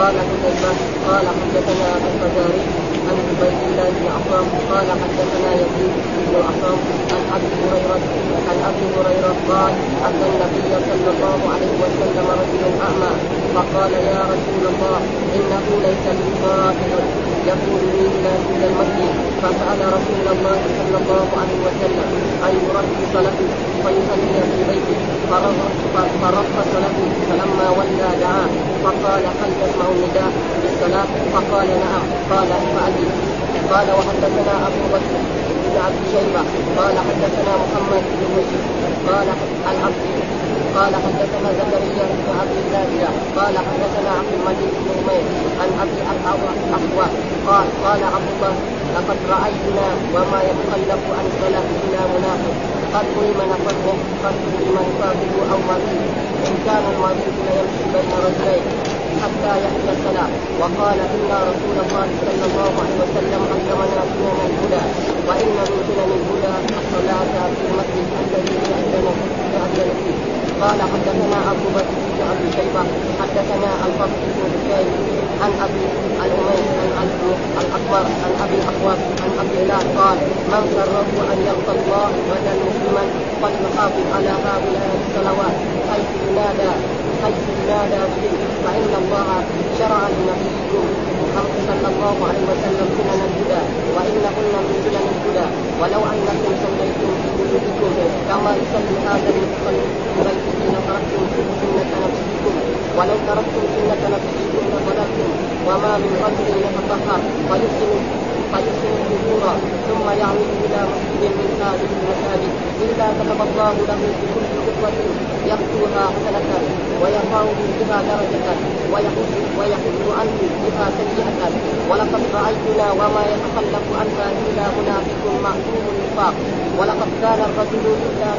قال حذيفه قال حدثنا الفزاري عن عبيد عصام قال حدثنا يزيد بن عصام عن أبي هريرة. عن أبي هريرة قال أتى النبي صلى الله عليه وسلم رجل أعمى. فقال يا رسول الله إنه ليس لي صاحب يقول لي إلى إلى المسجد فسأل رسول الله صلى الله عليه وسلم ان يرخص له؟ فيصلي في بيته. فرخص له. فلما ولى دعاه. فقال هل تسمع النداء بالصلاة؟ فقال نعم. قال فأجب قال وحدثنا أبو بكر بن عبد شيبة قال حدثنا محمد بن مسلم قال العبد قال حدثنا زكريا بن عبد الله قال حدثنا عبد المجيد بن عمير عن ابي الاحوى قال قال عبد الله لقد رايتنا وما يتخلف عن الا منافق قد علم نفسه قد علم نفاقه أو مريض إن كان المريض ليمشي بين رجلين حتى يأتي الصلاة. وقال إن رسول الله صلى الله عليه وسلم علمنا سنن الهدى وإن من سنن الهدى الصلاة في المسجد الذي يأذن يأذن فيه. قال حدثنا أبو بكر بن أبي شيبة حدثنا الفضل بن بكير عن أبي الأمير عن الأكبر عن أبي الأحوص عن أبي هلال قال من سره أن يلقى الله غدا مسلما فليحافظ على هؤلاء الصلوات حيث ينادى حيث ينادى به فإن الله شرع لنبيكم محمد صلى الله عليه وسلم سنن الهدى وإنهن من سنن الهدى ولو أنكم صليتم في بيوتكم كما يصلي هذا المصلي في بيته لتركتم سنة نبيكم ولو تركتم سنة نبيكم لضللتم. وما من رجل يتطهر ويحسن فيحسن الظهور ثم يعود إلى مسجد من هذه المساجد إلا كتب الله له بكل خطوه يخطوها حسنة ويرفع بها درجة ويحج ويحج عنه بها سيئة. ولقد رأيتنا وما يتخلف عنها الا منافق معصوم النفاق ولقد كان الرجل الا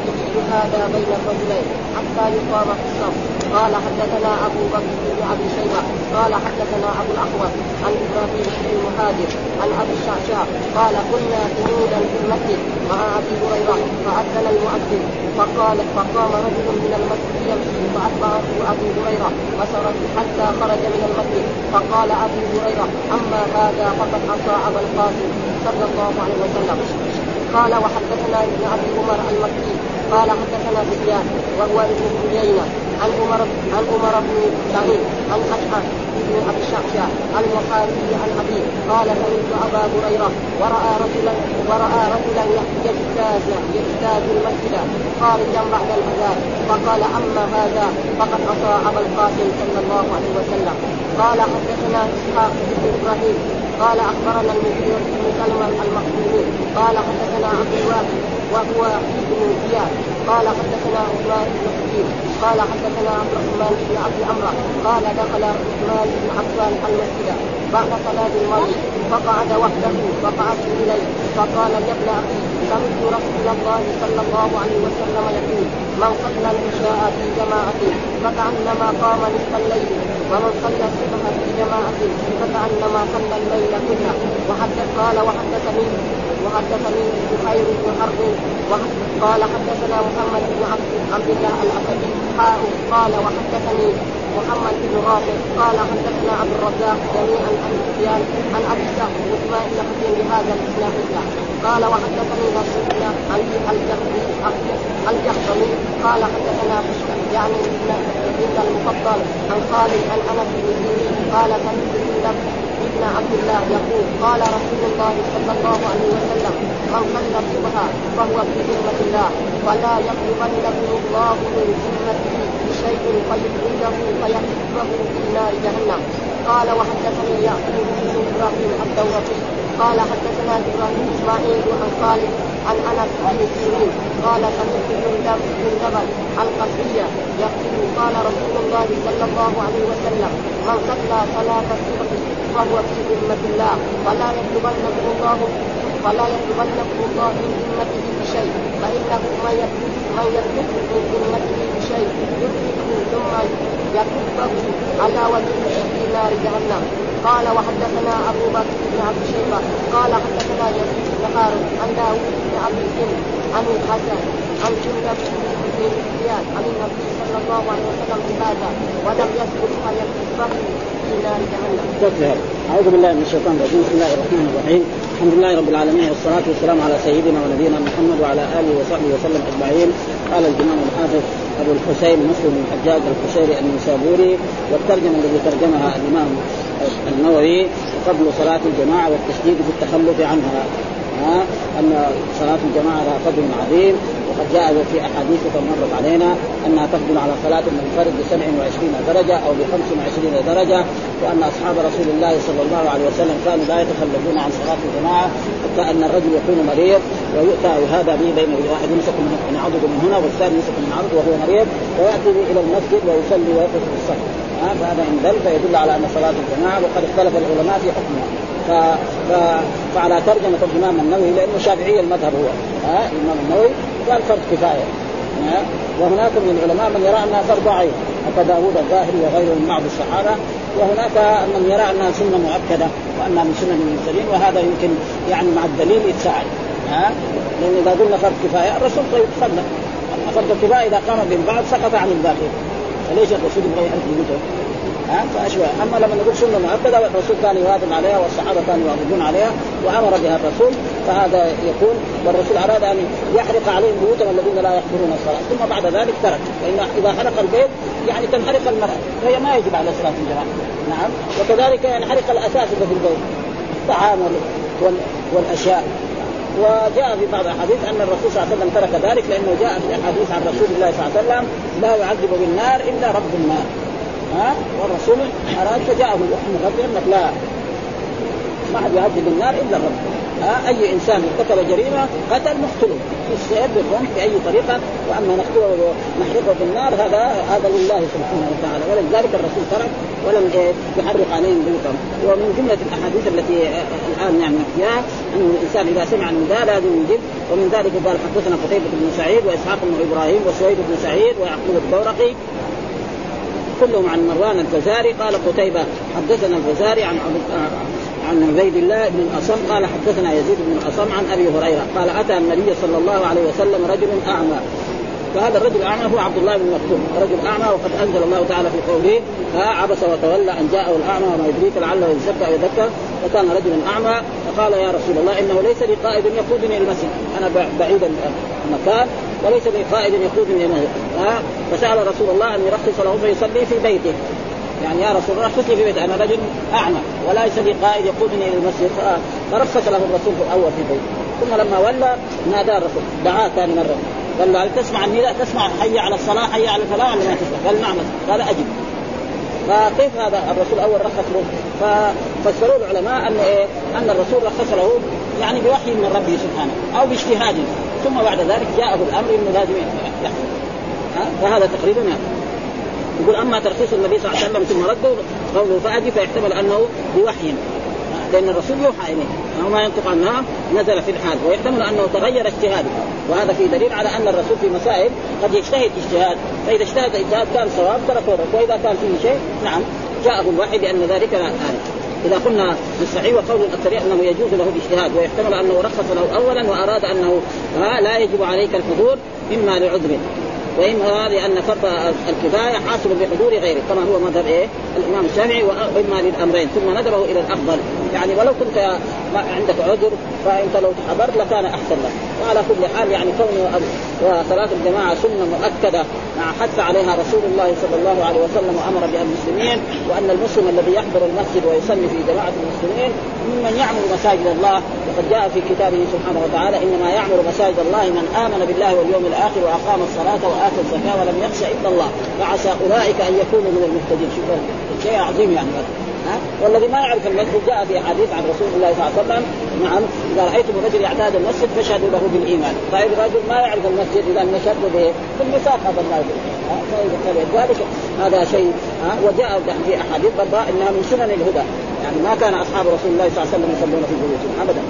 هذا بين الرجلين حتى يقام في الصف قال حدثنا أبو بكر بن أبي شيبة قال حدثنا أبو الاحوص عن إبراهيم بن المهاجر عن أبي الشعشاع قال كنا جنودا في المسجد مع أبي هريرة فأذن المؤذن فقال فقام رجل من المسجد يمشي فاتبعه أبو هريرة فسرت حتى خرج من المسجد فقال ابو هريرة أما هذا فقد عصى ابا القاسم صلى الله عليه وسلم. قال وحدثنا ابن أبي عمر المكي قال حدثنا سفيان وهو ابن عيينه عن عمر بن سعيد اشعث بن أبي الشعشاع المحاربي عن ابي قال سمعت أبا هريرة ورأى رجلا ورأى رجلا يجتاز يجتاز المسجد. خارجا بعد الأذان. فقال أما هذا فقد عصى أبا القاسم صلى الله عليه وسلم. قال حدثنا إسحاق بن إبراهيم. قال بن سلمى المخزومي قال حدثنا عبد الواحد وهو ابن زياد. قال حدثنا عثمان بن حكيم قال حدثنا عبد الرحمن بن عبد عمرو قال دخل عثمان بن عفان المسجد بعد صلاة المغرب فقعد وحده فقعدت إليه فقال يا ابن أخي سمعت رسول الله صلى الله عليه وسلم يقول من صلى العشاء في جماعة فكأنما قام نصف الليل ومن صلى الصبح في جماعة فكأنما صلى الليل كله. وحدث قال وحدثني وحدثني بخير بن حرب قال حدثنا محمد بن عبد الله الأسدي. قال وحدثني محمد بن رافع. قال حدثنا عبد الرزاق جميعا عن سفيان عن أبي سعد بن حكيم بهذا الإسناد قال وحدثني رسول عن الجحظمي قال حدثنا يعني ابن المفضل عن خالد عن أنس بن قال سمعت ابن عبد الله يقول قال رسول الله صلى الله عليه وسلم من صلى الصبح فهو في ذمة الله ولا يطلبنه الله من ذمته بشيء فيخرجه فيكبه في نار جهنم. قال وحدثني يعقوب بن إبراهيم الدورقي قال حدثنا إبراهيم إسماعيل عن خالد عن أنس بن سيرين قال سمعت بن جبل القصرية يقول قال رسول الله صلى الله عليه وسلم من صلاة الصبح فهو في ذمة الله. فلا يطلبنه الله فلا يطلبنه الله من ذمته بشيء. فإنه من يطلب من يطلب من ذمته بشيء. يدركه ثم يكبه على وجهه في نار جهنم. قال وحدثنا أبو بكر بن عبد الشيبة. قال حدثنا يزيد بن هارون عن داوود بن عبد الجن عن الحسن عن جنة بن زياد عن النبي صلى الله عليه وسلم بهذا ولم في نار جهنم. أعوذ بالله من الشيطان الرجيم. بسم الله الرحمن الرحيم. الحمد لله رب العالمين والصلاة والسلام على سيدنا ونبينا محمد وعلى آله وصحبه وسلم أجمعين. قال الإمام الحافظ أبو الحسين مسلم بن الحجاج القشيري النسابوري والترجمة الذي ترجمها الإمام النووي قبل صلاة الجماعة والتشديد في التخلف عنها. أن صلاة الجماعة لها فضل عظيم وقد جاء في أحاديث قد مرت علينا أنها تفضل على صلاة المنفرد ب 27 درجة أو ب 25 درجة وأن أصحاب رسول الله صلى الله عليه وسلم كانوا لا يتخلفون عن صلاة الجماعة حتى ان الرجل يكون مريض ويؤتى هذا به بين واحد يمسك من عضده من هنا والثاني يمسك من عضده وهو مريض ويأتي إلى المسجد ويصلي ويقف في الصف. فهذا ان دل فيدل على أن صلاة الجماعة وقد اختلف العلماء في حكمها. ف... ف... فعلى ترجمة الإمام النووي لأنه شافعي المذهب هو. ها الإمام النووي قال فرض كفاية. ها وهناك من العلماء من يرى أنها فرض عين كداوود الظاهري وغيره من بعض الصحابة وهناك من يرى أنها سنة مؤكدة وأنها من سنن المرسلين وهذا يمكن يعني مع الدليل يتساعد. ها لأن إذا قلنا فرض كفاية الرسول طيب صلى فرض الكفايه إذا قام بالبعض سقط عن الباقي. فليش الرسول يبغى يحرق بيوته؟ ها؟ فأشبه. أما لما نقول سنة مؤكده الرسول كان يواظب عليها والصحابة كانوا يواظبون عليها وأمر بها الرسول فهذا يكون والرسول أراد أن يحرق عليهم بيوتهم الذين لا يحضرون الصلاة. ثم بعد ذلك ترك. فإن إذا حرق البيت يعني تنحرق المرأة. فهي ما يجب على صلاه الجماعه نعم. وكذلك ينحرق الأساس اللي في البيت. الطعام والأشياء. وجاء في بعض الأحاديث أن الرسول صلى الله عليه وسلم ترك ذلك لأنه جاء في احاديث عن رسول الله صلى الله عليه وسلم لا يعذب بالنار إلا رب النار. ها؟ والرسول أراد فجاءه من ربه أنك لا ما حد يعذب بالنار إلا الرب ها أي إنسان ارتكب جريمة قتل نقتله بالسيف بالرمح باي طريقة. وأما نقتله ونحرقه بالنار هذا هذا لله سبحانه وتعالى. ولذلك الرسول ترك ولم يحرق عليهم بيوتهم ومن جملة الأحاديث التي الآن يعني فيها ان الإنسان إذا سمع النداء لازم يجب ومن ذلك قال حدثنا قتيبة بن سعيد وإسحاق بن إبراهيم وسويد بن سعيد ويعقوب الدورقي. كلهم عن مروان الفزاري قال قتيبة حدثنا الفزاري عن عن عبيد الله بن الأصم قال حدثنا يزيد بن الأصم عن أبي هريرة قال أتى النبي صلى الله عليه وسلم رجل أعمى. فهذا الرجل الاعمى هو عبد الله بن مكتوم. رجل أعمى وقد أنزل الله تعالى في قوله ها عبس وتولى أن جاءه الأعمى وما يدريك لعله يزكى أو يذكر. وكان رجلا أعمى فقال يا رسول الله إنه ليس لي قائد يقودني المسجد. أنا بعيد المكان وليس لي قائد يقودني المسجد. فسأل رسول الله أن يرخص له فيصلي في بيته. يعني يا رسول الله لي في بيتي أنا رجل أعمى وليس لي قائد يقودني إلى المسجد. فرخص له الرسول في الأول في بيته. ثم لما ولى نادى الرسول دعاه ثاني مرة. قال له هل تسمع النداء تسمع حي على الصلاة حي على الفلاح ولا ما تسمع؟ قال نعم. قال أجب. فكيف هذا؟ الرسول اول رخص له. ففسروا العلماء أن إيه؟ أن الرسول رخص له يعني بوحي من ربه سبحانه أو باجتهاد. ثم بعد ذلك جاءه الأمر إنه لازم يحصل فهذا تقريبا يقول أما ترخيص النبي صلى الله عليه وسلم ثم رده قوله فادي فيحتمل أنه بوحي. لأن الرسول يوحى إليه. أو ما ينطق عنها نزل في الحال. ويحتمل أنه تغير اجتهاده. وهذا في دليل على أن الرسول في مسائل قد يجتهد اجتهاد. فإذا اجتهد اجتهاد كان صواب تركه وإذا كان فيه شيء نعم جاءه الوحي لأن ذلك لا إذا قلنا بالصحيح وقول الاكثر أنه يجوز له الاجتهاد ويحتمل أنه رخص له اولا وأراد أنه لا يجب عليك الحضور إما لعذر. واما لأن فرض الكفاية حاصل بحضور غيره كما هو مذهب إيه؟ الإمام الشافعي وإما للأمرين ثم ندبه إلى الأفضل. يعني ولو كنت عندك عذر فانت لو حضرت لكان أحسن لك. وعلى كل حال يعني كون وصلاه الجماعة سنة مؤكدة مع حث عليها رسول الله صلى الله عليه وسلم وأمر بها المسلمين وأن المسلم الذي يحضر المسجد ويصلي في جماعة المسلمين ممن يعمر مساجد الله وقد جاء في كتابه سبحانه وتعالى إنما يعمر مساجد الله من آمن بالله واليوم الآخر وأقام الصلاة وآتى الزكاة ولم يخش إلا الله. فعسى أولئك أن يكونوا من المهتدين. شوف شيء عظيم يعني. والذي ما يعرف المسجد جاء في حديث عن رسول الله صلى الله عليه وسلم نعم إذا رأيتم الرجل يعتاد المسجد فاشهدوا له بالإيمان. طيب الرجل ما يعرف المسجد إذا نشدوا به في الميثاق هذا الموضوع ذلك هذا شيء ها؟ وجاء في أحاديث برضاء إنها من سنن الهدى. يعني ما كان أصحاب رسول الله صلى الله عليه وسلم يصلون في بيوتهم ابدا.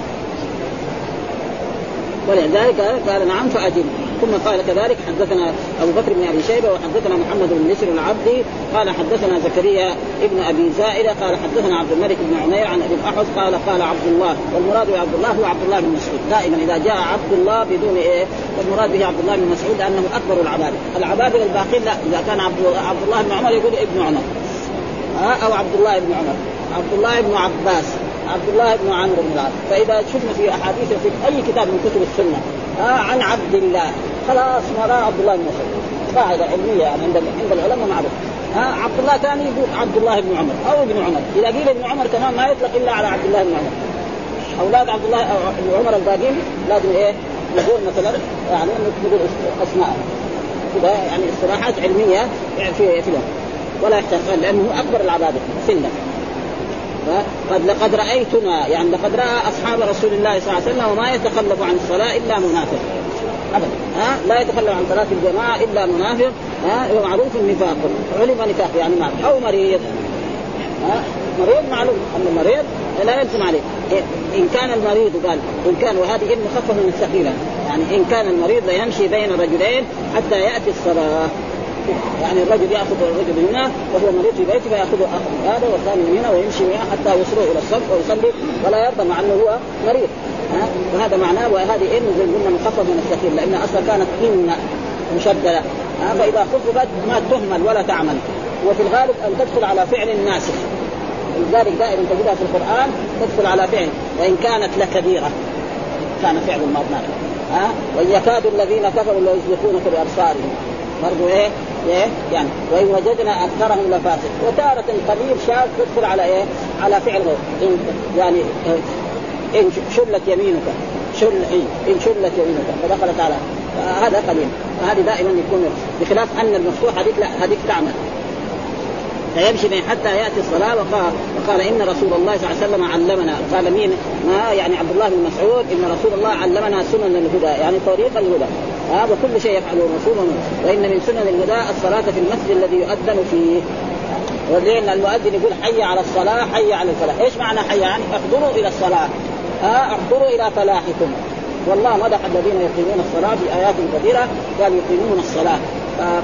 ولذلك قال نعم فأجب. ثم قال كذلك حدثنا أبو بكر بن أبي شيبة وحدثنا محمد بن نسر العبدي قال حدثنا زكريا ابن أبي زائدة. قال حدثنا عبد الملك بن عمير عن أبي الأحوص. قال قال عبد الله والمراد بعبد الله هو عبد الله بن مسعود. دائما إذا جاء عبد الله بدون إيه؟ والمراد به عبد الله بن مسعود لأنه أكبر العباد. العباد الباقين لا. إذا كان عبد عبد الله بن عمر يقول ابن عمر. أو عبد الله بن عمر. عبد الله بن عباس. عبد الله بن عمرو بن العاص. فإذا شفنا في أحاديث في أي كتاب من كتب السنة ها عن عبد الله خلاص ما عبد الله بن مسعود. قاعدة علمية يعني عند عند العلماء معروف ها عبد الله ثاني يقول عبد الله بن عمر أو ابن عمر. إذا قيل ابن عمر كمان ما يطلق إلا على عبد الله بن عمر. أولاد عبد الله بن عمر الباقين لازم إيه؟ نقول مثلا يعني نقول أسماء. كذا يعني اصطلاحات علمية في في ولا يحتاج لأنه أكبر العبادة سنا قد لقد رأيتنا يعني لقد رأى أصحاب رسول الله صلى الله عليه وسلم وما يتخلف عن الصلاة إلا منافق. أبدا ها لا يتخلف عن صلاة الجماعة إلا منافق ها هو معروف النفاق علم نفاق يعني ما أو مريض ها مريض معلوم ان المريض لا يلزم عليه. إن كان المريض قال إن كان وهذه إن مخفف من الثقيلة يعني إن كان المريض ليمشي بين رجلين حتى يأتي الصلاة. يعني الرجل يأخذ الرجل هنا وهو مريض في بيته فيأخذ اخ من هذا والثاني من هنا ويمشي هنا حتى يوصلوا إلى الصف ويصلي ولا يرضى مع أنه هو مريض. ها؟ وهذا معناه وهذه إن قلنا مخفف من الثقيل لأن أصلا كانت إن مشددة. فإذا خففت ما تهمل ولا تعمل. وفي الغالب أن تدخل على فعل ناسخ. لذلك دائما تجدها في القرآن تدخل على فعل وإن كانت لكبيرة. كان فعل الماضي. ها؟ وإن يكاد الذين كفروا ليزلقونك بابصارهم برضو إيه؟ إيه؟ يعني. وإن وجدنا أكثرهم لفاسق. وتارة قليل شاذ تدخل على إيه؟ على فعل إن يعني إن شلت يمينك. شل إن شلت يمينك. فدخلت على هذا قليل فهذه دائما يكون بخلاف أن المفتوح هذيك لا هذيك تعمل فيمشي من حتى يأتي الصلاة وقال وقال إن رسول الله صلى الله عليه وسلم علمنا. قال مين؟ ما يعني عبد الله بن مسعود إن رسول الله علمنا سنن الهدى. يعني طريق الهدى. هذا كل شيء يفعله الرسول. وإن من سنن الهدى الصلاة في المسجد الذي يؤذن فيه. ولان المؤذن يقول حي على الصلاة حي على الفلاح، إيش معنى حي؟ يعني احضروا إلى الصلاة. ها احضروا إلى فلاحكم. والله مدح الذين يقيمون الصلاة في آيات كثيرة. قال يقيمون الصلاة.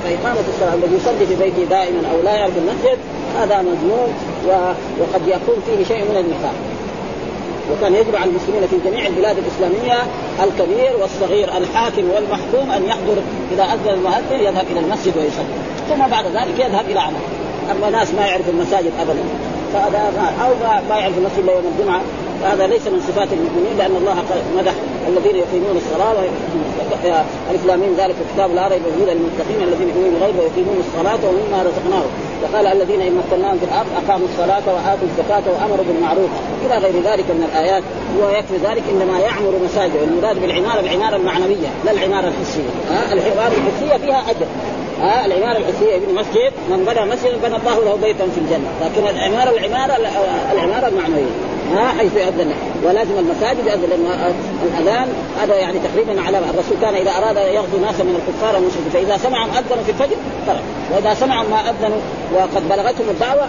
فإقامة الصلاة الذي يصلي في بيته دائما أو لا يعرف المسجد هذا مجنون وقد يكون فيه شيء من النفاق. وكان يجب على المسلمين في جميع البلاد الإسلامية الكبير والصغير الحاكم والمحكوم أن يحضر إذا أذن المؤذن يذهب إلى المسجد ويصلي. ثم بعد ذلك يذهب إلى عمل أما ناس ما يعرف المساجد ابدا. فهذا ما أو ما يعرف المسجد إلا يوم الجمعة. هذا ليس من صفات المؤمنين لأن الله مدح الذين يقيمون الصلاة الاسلاميين ذلك الكتاب لا ريب فيه للمتقين الذين يؤمنون الغيب ويقيمون الصلاة ومما رزقناهم. وقال الذين إن مكناهم في الأرض أقاموا الصلاة وآتوا الزكاة وأمروا بالمعروف. إلى غير ذلك من الآيات ويكفي ذلك إنما يعمر مساجد المراد بالعمارة العمارة المعنوية لا العمارة الحسية. ها العمارة الحسية فيها أجر. ها العمارة الحسية ابن مسجد من بنى مسجدا بنى الله له بيتا في الجنة. لكن العمارة العمارة العمارة المعنوية. ها حيث يؤذن ولازم المساجد يؤذن لأن الأذان هذا يعني تقريبا على الرسول كان إذا أراد يغزو ناسا من الكفار والمشركين فإذا سمعهم أذنوا في الفجر ترك وإذا سمعهم ما أذنوا وقد بلغتهم الدعوة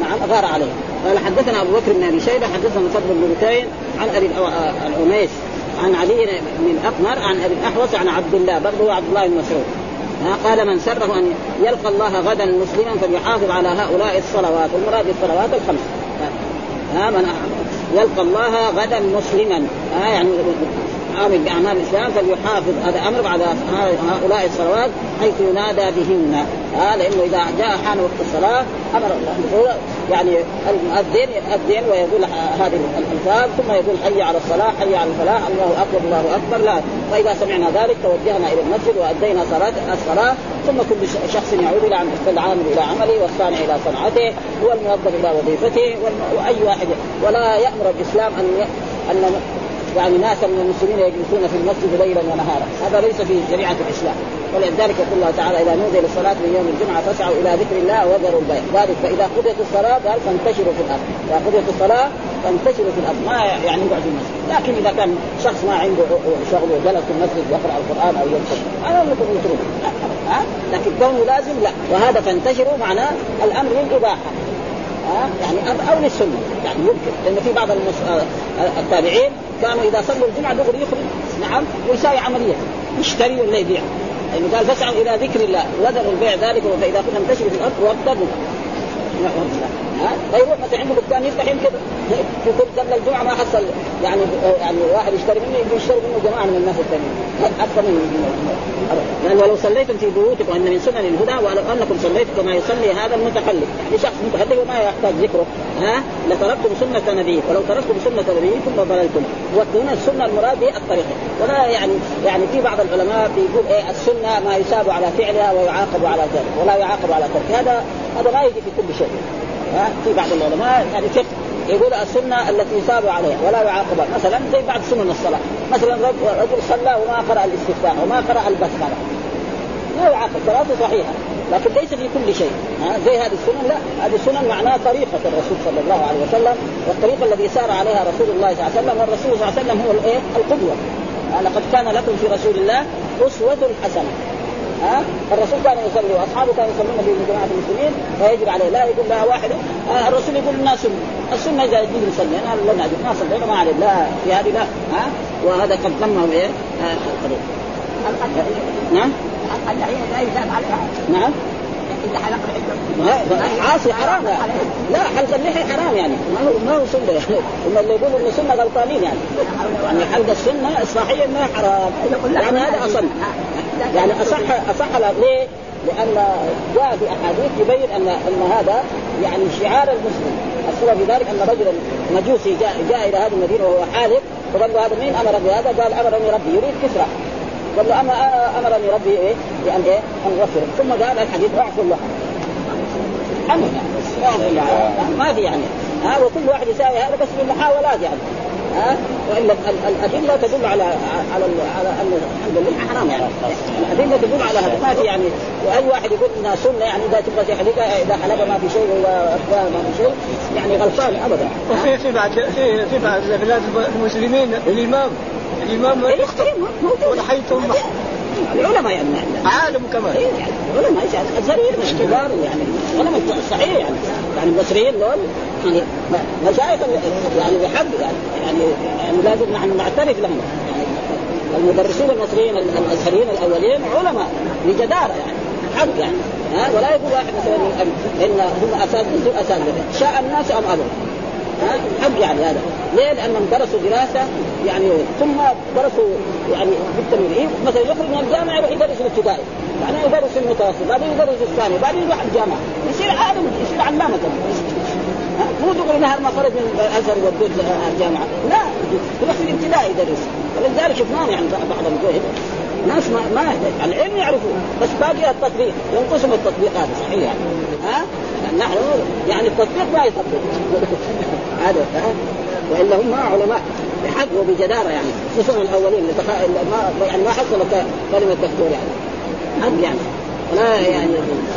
نعم غار عليهم. قال حدثنا أبو بكر بن أبي شيبة حدثنا فضل بن بكير عن أبي العميس عن علي بن الاقمر عن أبي الأحوص عن عبد الله برضه عبد الله بن مسعود. قال من سره أن يلقى الله غدا مسلما فليحافظ على هؤلاء الصلوات والمراد الصلوات الخمس. ها من يلقى الله غدا مسلما. ها يعني عامل بأعمال الإسلام فليحافظ. هذا أمر بعد هؤلاء الصلوات حيث ينادى بهن. ها لأنه إذا جاء حان وقت الصلاة أمر الله. يعني المؤذن يؤذن ويقول هذه الالفاظ ثم يقول حي على الصلاة حي على الفلاح الله أكبر الله أكبر لا. فإذا سمعنا ذلك توجهنا إلى المسجد وأدينا صلاه الصلاة ثم كل شخص يعود إلى العامل إلى عمله والصانع إلى صنعته والموظف إلى وظيفته وأي واحد. ولا يأمر الإسلام أن أن يعني ناسا من المسلمين يجلسون في المسجد ليلا ونهارا. هذا ليس في شريعة الإسلام. ولذلك يقول الله تعالى إذا نودي للصلاة من يوم الجمعة فاسعوا إلى ذكر الله وذروا البيع ذلك فإذا قضيت الصلاة قال فانتشروا في الأرض. إذا قضيت الصلاة فانتشروا في الأرض. ما يعني يقعد في المسجد لكن إذا كان شخص ما عنده شغل وجلس في المسجد يقرأ القرآن أو يذكر هذا ممكن يتركه لكن كونه لازم لا. وهذا فانتشروا معناه الأمر للإباحة. ها يعني أو للسنة. يعني يمكن لأن في بعض المس... التابعين كانوا إذا صلوا الجمعة دغري يخرج نعم ويساوي عملية. يشتري ولا يبيع. لأنه يعني قال فاسعوا إلى ذكر الله. وذروا البيع ذلك فاذا كنتم تنتشروا في الأرض وابتغوا. فيروح مثلا عنده دكان يفتح يمكن؟ كل قبل الجمعة ما حصل. يعني يعني واحد يشتري منه يجي يشتري منه جماعة من الناس الثانيين. أكثر من يعني ولو صليتم في بيوتكم أن من سنن الهدى ولو أنكم صليتم كما يصلي هذا المتخلف. يعني شخص متخلف وما يحتاج ذكره. ها؟ لتركتم سنة نبيكم ولو تركتم سنة نبيكم لضللتم وهنا السنة المراد به الطريقة ولا يعني يعني في بعض العلماء بيقول إيه السنة ما يساب على فعلها ويعاقب على ذلك ولا يعاقب على ترك هذا هذا ما يجي في كل شيء. ها؟ في بعض العلماء يعني فقه. يقول السنة التي يصاب عليها ولا يعاقب مثلا زي بعض سنن الصلاة. مثلا رجل صلى وما قرأ الاستفتاء وما قرأ البسملة. لا يعاقب صلاته صحيحة. لكن ليس في كل شيء. ها؟ زي هذه السنن لا. هذه السنن معناها طريقة الرسول صلى الله عليه وسلم. والطريقة الذي سار عليها رسول الله صلى الله عليه وسلم. والرسول صلى الله عليه وسلم هو الإيه؟ القدوة. لقد كان لكم في رسول الله أسوة حسنة. ها؟ الرسول كان يصلي واصحابه كانوا يصلون في جماعة المسلمين فيجب عليه لا يقول لها واحد. آه الرسول يقول الناس سنه السنة إذا يجب نصلي أنا لا نعجب ما صلينا ما عليه. لا في هذه لا. ها؟ وهذا قد ذمه إيه آه نعم؟ نعم؟ عاصي حرام لا حلق اللحيه حرام يعني. ما هو ما هو سنة. يعني هم اللي يقولوا إنه سنة غلطانين يعني. يعني حلق السنة اصلاحيا ما حرام. يعني هذا أصل. يعني اصح أصح ليه؟ لأن جاء في أحاديث يبين ان أن هذا يعني شعار المسلم. السبب في ذلك أن رجلا مجوسي جاء جاء إلى هذه المدينة وهو حالف وقال له هذا مين؟ أمر بهذا؟ قال أمرني ربي. يريد كسرى. قال له أمرني ربي إيه؟ بأن إيه؟ أن اغفر ثم قال الحديث اعفو له عنه يعني ما في يعني. ها وكل واحد يساوي هذا بس بالمحاولات يعني. ها والا الأدلة تدل على على على أن الحمد لله حرام يعني. الأدلة تدل على هذا. ما في يعني وأي واحد يقول إنها سنة يعني إذا تبغى تحلقها إذا حلق ما في شيء واخبار ما في شيء يعني غلطان ابدا. وفي في بعد في في بعد بلاد المسلمين الامام الإمام موجود. حيث العلماء يعني. عالم كمان. إيه يعني العلماء الازهريين مش كبار يعني علماء صحيح يعني. يعني المصريين دول يعني مشايخ يعني بحب يعني يعني, يعني لازم نحن نعترف لهم. يعني المدرسين المصريين الأزهريين الأولين علماء بجداره يعني حق يعني. ها ولا يقول واحد مثلا إن هم أساتذة أساتذة؟ شاء الناس أم ابوا حق يعني هذا. ليه؟ لأنهم درسوا دراسة يعني ثم درسوا يعني في التمرين. مثلا يخرج من الجامعة يروح يدرس الابتدائي. بعدين يدرس المتوسط بعدين يدرس الثاني بعدين يروح الجامعة. يصير عالم يصير علامة. مو تقول نهار ما خرج من الأزهر ودوه الجامعة. لا يروح في الابتدائي يدرس. ولذلك شفناهم يعني بعض الجهد ناس ما ما العلم يعرفوه بس باقي التطبيق ينقصهم التطبيق هذا صحيح يعني. ها؟ نحن يعني التطبيق ما يطبق. هذا وإلا هم علماء. بحق وبجدارة يعني. خصوصا الأولين. اللي ما يعني ما حصلوا كلمة دكتور يعني. حق يعني. لا يعني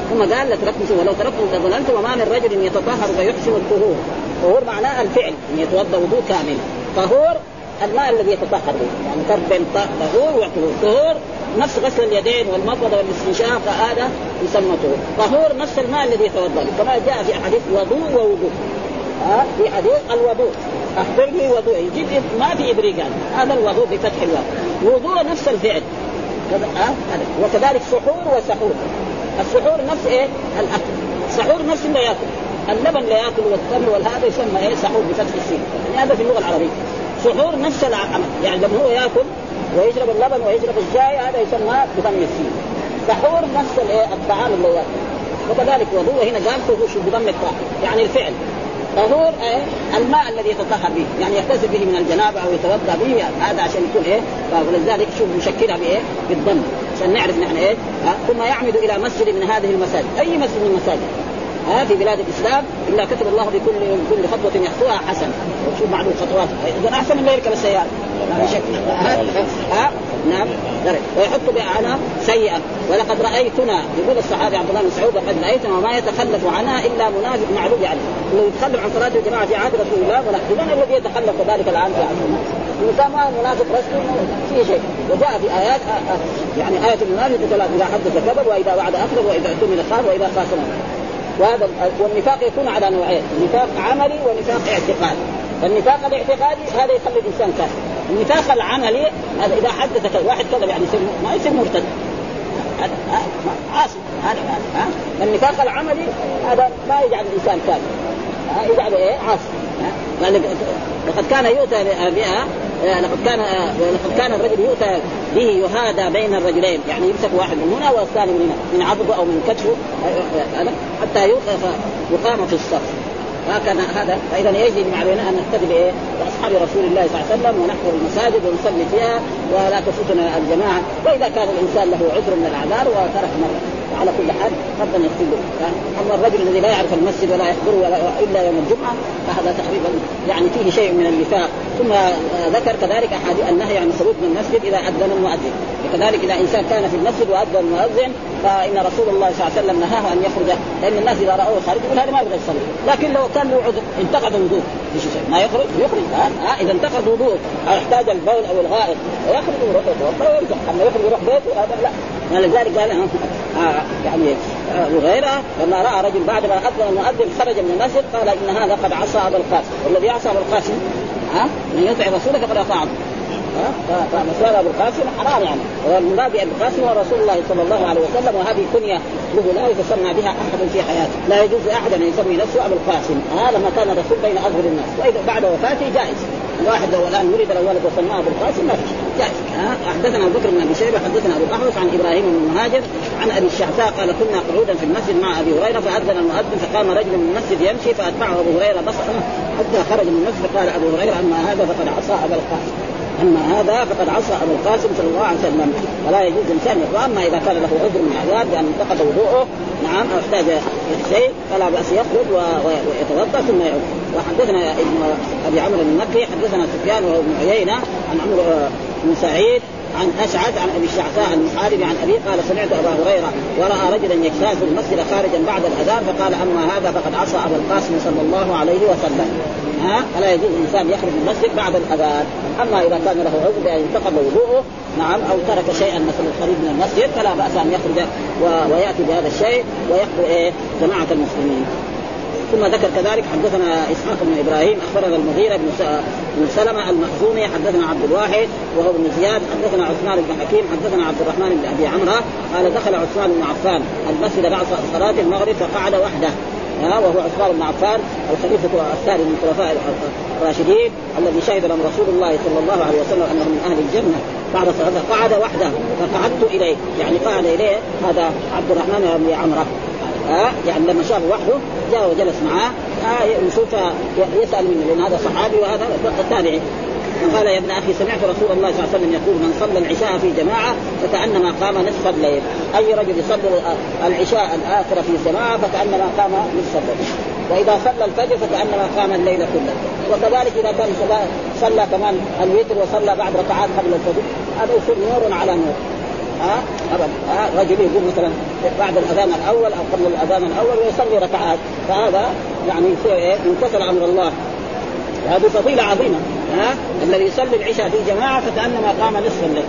ثم قال لتركتم ولو تركتم لضللتم وما من رجل يتطهر فيحسن الطهور. الطهور معناه الفعل. إن يتوضأ وضوء كامل. طهور الماء الذي يتطهر به. يعني كرب طهور وطهور. طهور نفس غسل اليدين والمضمضه والاستنشاق هذا يسمى طهور طهور نفس الماء الذي يتوضأ. كما جاء في حديث وضوء ووضوء. ها؟ في حديث الوضوء. أخبرني وضوء. يجيب ما في ابريق هذا الوضوء بفتح الواو وضوء نفس الفعل. ها؟ وكذلك سحور وسحور. السحور نفس إيه؟ الأكل. سحور نفس اللي يأكل. اللبن لا يأكل والتمر والهذا يسمى إيه؟ سحور بفتح السين. يعني هذا في اللغة العربية. سحور نفس العمل. يعني لما هو يأكل ويشرب اللبن ويشرب الشاي هذا يسمى بضم السين. سحور نفس؟ الطعام اللي ياكل وكذلك وضوء هنا قال شو بضم الطاء يعني الفعل. طهور إيه؟ الماء الذي يتطهر به. يعني يغتسل به من الجنابة أو يتوضأ به. هذا عشان يكون إيه؟ ولذلك شوف مشكلها بايه؟ بالضم. عشان نعرف نحن إيه؟ ثم يعمد إلى مسجد من هذه المساجد. أي مسجد من المساجد؟ ها في بلاد الإسلام إلا كتب الله بكل كل خطوة يخطوها حسن. شوف معلوم خطوات إذا أحسن من يركب السياره لا شك. ها؟ نعم. ويحط بها سيئة. ولقد رأيتنا يقول الصحابي عبد الله بن مسعود لقد رأيتنا وما يتخلف عنها إلا منافق معلوم يعني. إنه يتخلف عن صلاة الجماعة في عهد رسول الله منافق من الذي يتخلف كذلك الان في عهد الانسان ما منافق رسمي في شيء. وجاء في آيات آه، آه، يعني آية المنافق ثلاث إذا حدث كذب وإذا وعد اخلف وإذا اؤتمن خان وإذا خاصم. وهذا والنفاق يكون على نوعين نفاق عملي ونفاق اعتقادي. فالنفاق الاعتقادي هذا يخلي الإنسان كافر. النفاق العملي هذا إذا حدث واحد كذب يعني يصير ما يصير مرتد. ها؟ النفاق العملي هذا ما يجعل الإنسان كافر. يجعله إيه؟ عاصي لقد كان يؤتى بها لقد كان لقد كان الرجل يؤتى به يهادى بين الرجلين. يعني يمسك واحد من هنا والثاني من هنا من عضده أو من كتفه حتى يقام في الصف. هكذا هذا. فإذا يجب علينا أن نقتدي بايه؟ باصحاب رسول الله صلى الله عليه وسلم ونحضر المساجد ونصلي فيها ولا تفوتنا الجماعة. وإذا كان الإنسان له عذر من الأعذار وترك مرة. على كل حال ربنا يغفر له أما الرجل الذي لا يعرف المسجد ولا يحضره ولا إلا يوم الجمعة فهذا تقريبا يعني فيه شيء من النفاق. ثم ذكر كذلك أحاديث النهي عن الخروج من المسجد إذا أذن المؤذن. وكذلك إذا إنسان كان في المسجد وأذن المؤذن فإن رسول الله صلى الله عليه وسلم نهاه أن يخرج لأن الناس إذا رأوه خارج يقول هذا ما يبغى يصلي. لكن لو كان له عذر انتقد وضوء في شيء. ما يخرج يخرج. ها, ها إذا انتقد وضوء أو احتاج البول أو الغائط يخرج ويروح يتوضا ويرجع أما يخرج يروح بيته هذا لا. ولذلك قال آه يعني آه وغيرها لما رأى رجل بعد ما أذن المؤذن خرج من المسجد قال إن هذا قد عصى ابا القاسم. والذي عصى ابا القاسم ها؟ من يطع رسوله فقد اطاع فمسألة أبو القاسم حرام يعني. والمراد بأبو القاسم هو رسول الله صلى الله عليه وسلم وهذه كنية له لا يتسمى بها أحد في حياته. لا يجوز لأحد أن يسمي نفسه أبو القاسم. هذا لما كان الرسول بين أظهر الناس. وإذا بعد وفاته جائز. الواحد لو الآن ولد الولد وسماه أبو القاسم ما في جائز. حدثنا أبو بكر بن أبي شيبة حدثنا أبو الاحوص عن إبراهيم بن المهاجر عن أبي الشعثاء قال كنا قعودا في المسجد مع أبي هريرة فأذن المؤذن فقام رجل من المسجد يمشي فأتبعه أبو هريرة بصرة حتى خرج من المسجد قال أبو هريرة أما هذا فقد عصى أبا القاسم. أما هذا فقد عصى أبو القاسم صلى الله عليه وسلم. ولا يجوز انسان واما إذا كان له عذر من عذاب بان انتقد وضوءه. نعم أو احتاج شيء فلا بأس يخرج ويتوضأ ثم يعود. وحدثنا ابن أبي عمرو المكي حدثنا سفيان وهو ابن عيينة عن عمرو بن سعيد عن اشعث عن أبي الشعثاء المحاربي عن ابيه قال سمعت أبا هريرة ورأى رجلا يجتاز المسجد خارجا بعد الأذان فقال أما هذا فقد عصى أبا القاسم صلى الله عليه وسلم. ها؟ فلا يجوز الإنسان يخرج من المسجد بعد الأذان؟ أما إذا كان له عذر بأن انتقض وضوءه نعم أو ترك شيئا مثلا قريب من المسجد فلا بأس أن يخرج ويأتي بهذا الشيء ويحضر إيه؟ جماعة المسلمين. ثم ذكر كذلك حدثنا إسحاق بن إبراهيم أخبرنا المغيرة بن سلمة المخزومي حدثنا عبد الواحد وهو بن زياد حدثنا عثمان بن حكيم حدثنا عبد الرحمن بن أبي عمرة قال دخل عثمان بن عفان المسجد بعد صلاة المغرب فقعد وحده. ها وهو عثمان بن عفان الخليفة الثاني من الخلفاء الراشدين الذي شهد لهم رسول الله صلى الله عليه وسلم أنه من أهل الجنة. بعد صلاة قعد وحده فقعدت إليه. يعني قعد إليه هذا عبد الرحمن بن عمرة. ها؟ يعني لما شافه وحده جاء وجلس معاه آه يشوف يسأل منه لأن هذا صحابي وهذا تابعي. قال يا ابن أخي سمعت رسول الله صلى الله عليه وسلم يقول من صلى العشاء في جماعة فكأنما قام نصف الليل، أي رجل يصلي العشاء الاخره في جماعة فكأنما قام نصف الليل، وإذا صلى الفجر فكأنما قام الليل كله، وكذلك إذا كان صلى كمان الوتر وصلى بعد ركعات قبل الفجر هذا يصير نور على نور، ها؟ ابدا ها؟ رجل يقول مثلا بعد الأذان الأول أو قبل الأذان الأول ويصلي ركعات. فهذا يعني إيه؟ ينتصر أمر الله. هذه فضيلة عظيمة. ها؟ الذي يصلي العشاء في جماعة فكأنما قام نصف الليل.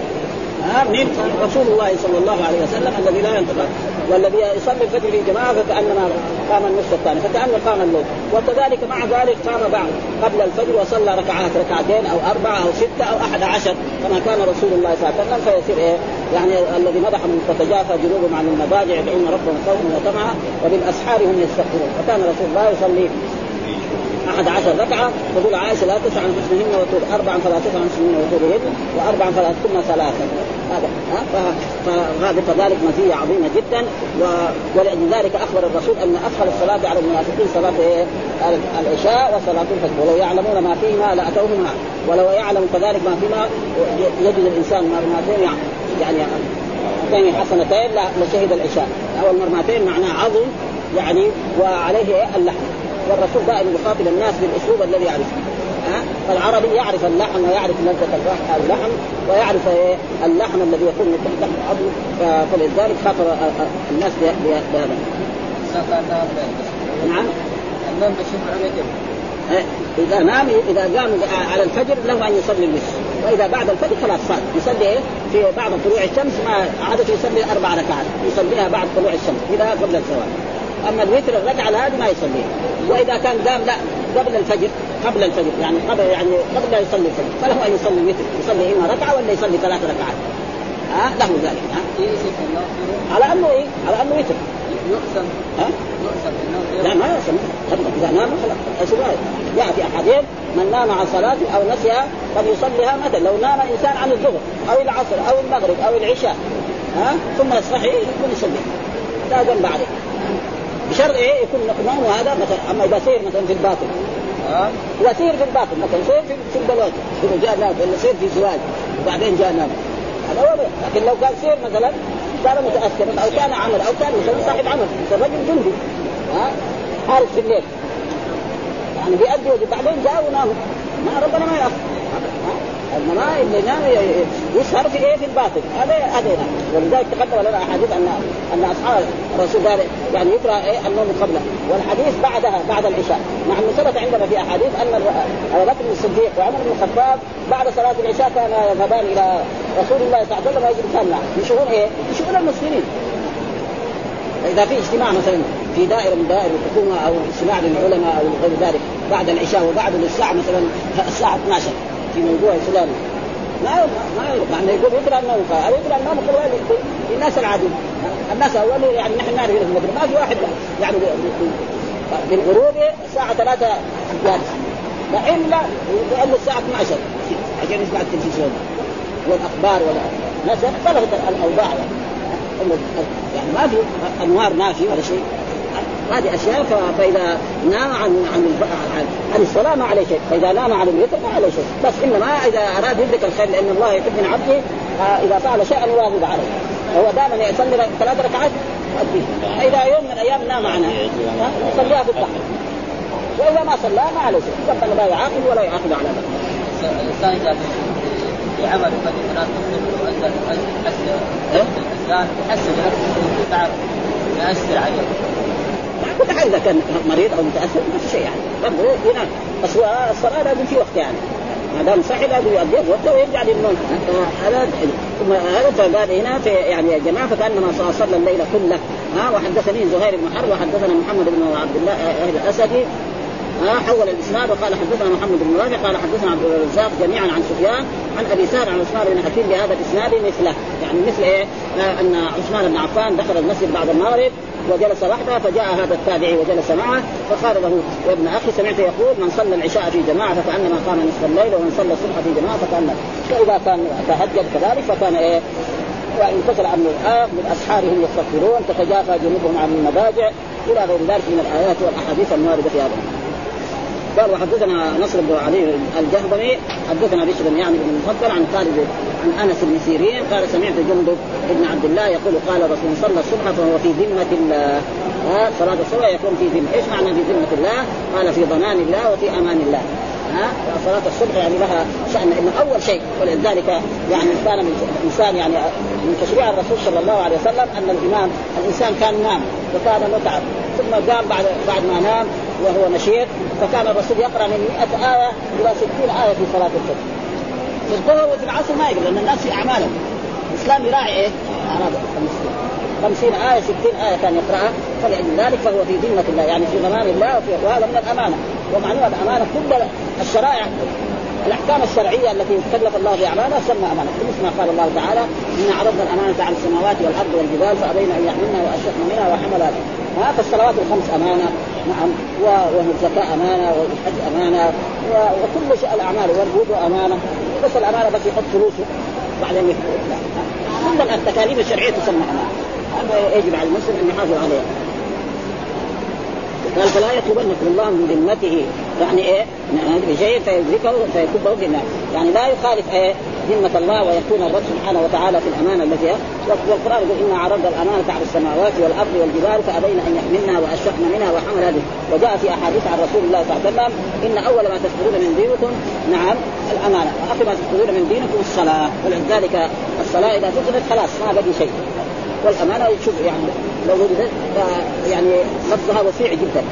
ها؟ من رسول الله صلى الله عليه وسلم الذي لا ينتظر. والذي يصلي الفجر في جماعة فكانما قام النصف الثاني فكانه قام الليل وكذلك مع ذلك قام بعد قبل الفجر وصلى ركعات ركعتين أو أربعة أو ستة أو أحد عشر كما كان رسول الله صلى الله عليه وسلم فيصير إيه؟ يعني الذي مدح من تتجافى جنوبهم عن المضاجع يدعون ربهم خوفا وطمعا وبالأسحار هم يستغفرون. وكان رسول الله يصلي أحد عشر ركعة تقول عائشة لا تسع عن حسنهن وطول أربعا فلا تسع عن حسنهن وطولهن وأربعا فلا تكن ثلاثا هذا فهذا كذلك مزية عظيمة جدا ولذلك أخبر الرسول أن أفضل الصلاة على المنافقين صلاة إيه؟ العشاء وصلاة الفجر. ولو يعلمون ما فيهما لأتوهما. ولو يعلم كذلك ما فيما يجد الإنسان مرتين يعني يعني حسنتين لشهد العشاء. أو المرمتين معناه عظم يعني وعليه اللحم. والرسول دائما يخاطب الناس بالأسلوب الذي يعرفه ها؟ فالعربي يعرف اللحم ويعرف لذة اللحم ويعرف إيه؟ اللحم الذي يكون تحت العظم فلذلك خاطب الناس بهذا. نعم. النوم إيه، إذا نام إذا قام على الفجر له أن يصلي الوتر. وإذا بعد الفجر خلاص صار. يصلي إيه؟ في بعد طلوع الشمس ما عاده يصلي أربع ركعات. يصليها بعد طلوع الشمس. إذا قبل الزوال. أما الوتر الركعه هذه ما يصليها وإذا كان قام لا قبل الفجر قبل الفجر يعني قبل يعني قبل لا يصلي الفجر. فله أن يصلي الوتر يصلي إما ركعة ولا يصلي ثلاث ركعات. ها؟ له ذلك ها؟ على أنه إيه؟ على أنه وتر. يقسم. ها؟ يقسم. لا ما يقسم. ابدا إذا نام خلاص جاء في احاديث من نام عن صلاه أو نسيها فليصليها مثلا. لو نام إنسان عن الظهر أو العصر أو المغرب أو العشاء ها؟ ثم يصحي يكون يصلي. لا ذنب عليه. بشرط إيه يكون نومه هذا مثلا أما إذا سير مثلا في الباطل ها اذا سير في الباطل مثلا سير في, في البلد اذا جاء ولا سير في زواج وبعدين جاء نام هذا هو لكن لو كان سير مثلا كان متاثرا أو كان عمل أو كان مثلا صاحب عمل رجل جندي. ها حارس في الليل. يعني بيأدي وجه بعدين جاء ونام. ما ربنا ما يأخذ انما اللي ينام يسهر في إيه؟ في الباطل. هذا هذا. ولذلك تقدم لنا أحاديث ان أن أصحاب الرسول قال يعني يقرأ إيه؟ النوم قبله. والحديث بعدها بعد العشاء. مع انه ثبت عندنا في أحاديث أن أبو بكر الصديق وعمر بن الخطاب بعد صلاة العشاء كانا يذهبان إلى رسول الله صلى الله عليه وسلم ويجلسان شؤون إيه؟ في شؤون المسلمين. فاذا في اجتماع مثلا في دائرة من دوائر الحكومة أو اجتماع للعلماء أو غير ذلك بعد العشاء وبعد الساعة مثلا الساعة 12 في موضوع فلان ما ما مع انه يقول يقرأ. النوم هذا يقرا النوم للناس العاديين. الناس اول يعني نحن نعرف هنا في ما في واحد يعني بالغروب الساعة 3 جالس. الا لأنه الساعة 12 عشان يسمع التلفزيون. والأخبار ولا ناس اختلفت الأوضاع. يعني يعني ما في أنوار ما في ولا شيء. هذه أشياء فإذا نام عن عن عن الصلاة ما عليه شيء، فإذا نام عن الوتر ما عليه شيء، بس إنما إذا أراد يدرك الخير لأن الله يحب من عبده آه، إذا فعل شيئا يواظب عليه، هو دائما يصلي ثلاث ركعات فاذا يوم من الأيام نام عنها. يصليها في الضحى. وإذا ما صلى ما عليه شيء، ربنا لا يعاقب ولا يؤاخذ على ذلك. الإنسان إذا في عمل قد يتناسب الإنسان يحسن نفسه تعب يأثر عليه. اذا كان مريض أو متاثر ما في شيء يعني. برضه ينام بس الصلاه لازم في وقت يعني. ما دام صحي لازم يؤدي وقته ويرجع للنوم. هذا ثم هذا فقال هنا في يعني يا جماعة فكأنما صلى الليل كله ها وحدثني زهير بن حرب وحدثنا محمد بن عبد الله الاسدي ها حول الإسناد. وقال حدثنا محمد بن رافع قال حدثنا عبد الرزاق جميعا عن سفيان عن أبي سار عن عثمان بن حكيم بهذا الإسناد مثله. يعني مثل إيه؟ أن عثمان بن عفان دخل المسجد بعد المغرب وجلس وحده فجاء هذا التابعي وجلس معه فقال له يا ابن أخي سمعت يقول من صلى العشاء في جماعة فكأنما قام نصف الليل ومن صلى الصبح في جماعة فكان فإذا كان تهجد كذلك فكان إيه؟ وانفصل عن الآية من أسحارهم يستغفرون تتجافى جنوبهم عن المضاجع إلى غير ذلك من الآيات والأحاديث المواردة في هذا. قال وحدثنا نصر بن علي الجهضمي حدثنا بشر يعني بن المفضل عن خالد عن أنس بن سيرين قال سمعت جندب بن عبد الله يقول قال رسول صلى الصبح فهو في ذمة الله. ها صلاة الصبح يكون في ذمة. إيش معنى في ذمة الله؟ قال في ضمان الله وفي أمان الله. ها صلاة الصبح يعني لها شأن. إنه أول شيء ولذلك يعني كان الإنسان يعني من تشريع الرسول صلى الله عليه وسلم أن الإمام الإنسان كان نام وكان متعب ثم قام بعد بعد ما نام وهو نشيط فكان الرسول يقرأ من 100 آية إلى 60 آية في صلاة الفجر. في الظهر وفي العصر ما يقرأ لأن الناس في أعمالهم. الإسلام يراعي إيه؟ أعراض 50 آية 60 آية كان يقرأها فلذلك فهو في ذمة الله يعني في ضمان الله وفي وهذا من الأمانة ومعنى الأمانة كل الشرائع الأحكام الشرعية التي كلف الله باعمالها تسمى أمانة. مثل ما قال الله تعالى إن عرضنا الأمانة على السماوات والأرض والجبال فأبين أن يحملنها واشفقن منها وحملها ها فالصلوات الخمس أمانة نعم والزكاة أمانة والحج أمانة وكل شيء الأعمال والوضوء أمانة. بس الأمانة بس يحط فلوسه بعدين كل التكاليف الشرعية تسمى أمانة. هذا يجب على المسلم أن يحافظ عليها. قال فلا يطلبنكم الله من ذمته يعني إيه؟ بشيء فيدركه فيكبه في النار، يعني لا يخالف إيه؟ ذمة الله ويكون الرب سبحانه وتعالى في الأمانة التي والقرآن يقول إنا عرضنا الأمانة على السماوات والأرض والجبال فأبين أن يحملنا وأشفقن منها وحمل هذه. وجاء في أحاديث عن رسول الله صلى الله عليه وسلم إن أول ما تفقدون من دينكم نعم الأمانة. وآخر ما تفقدون من دينكم الصلاة. ولذلك الصلاة إذا فقدت خلاص ما بقي شيء. والأمانة تشوف يعني لو وجدت يعني لفظها وسيع جدا.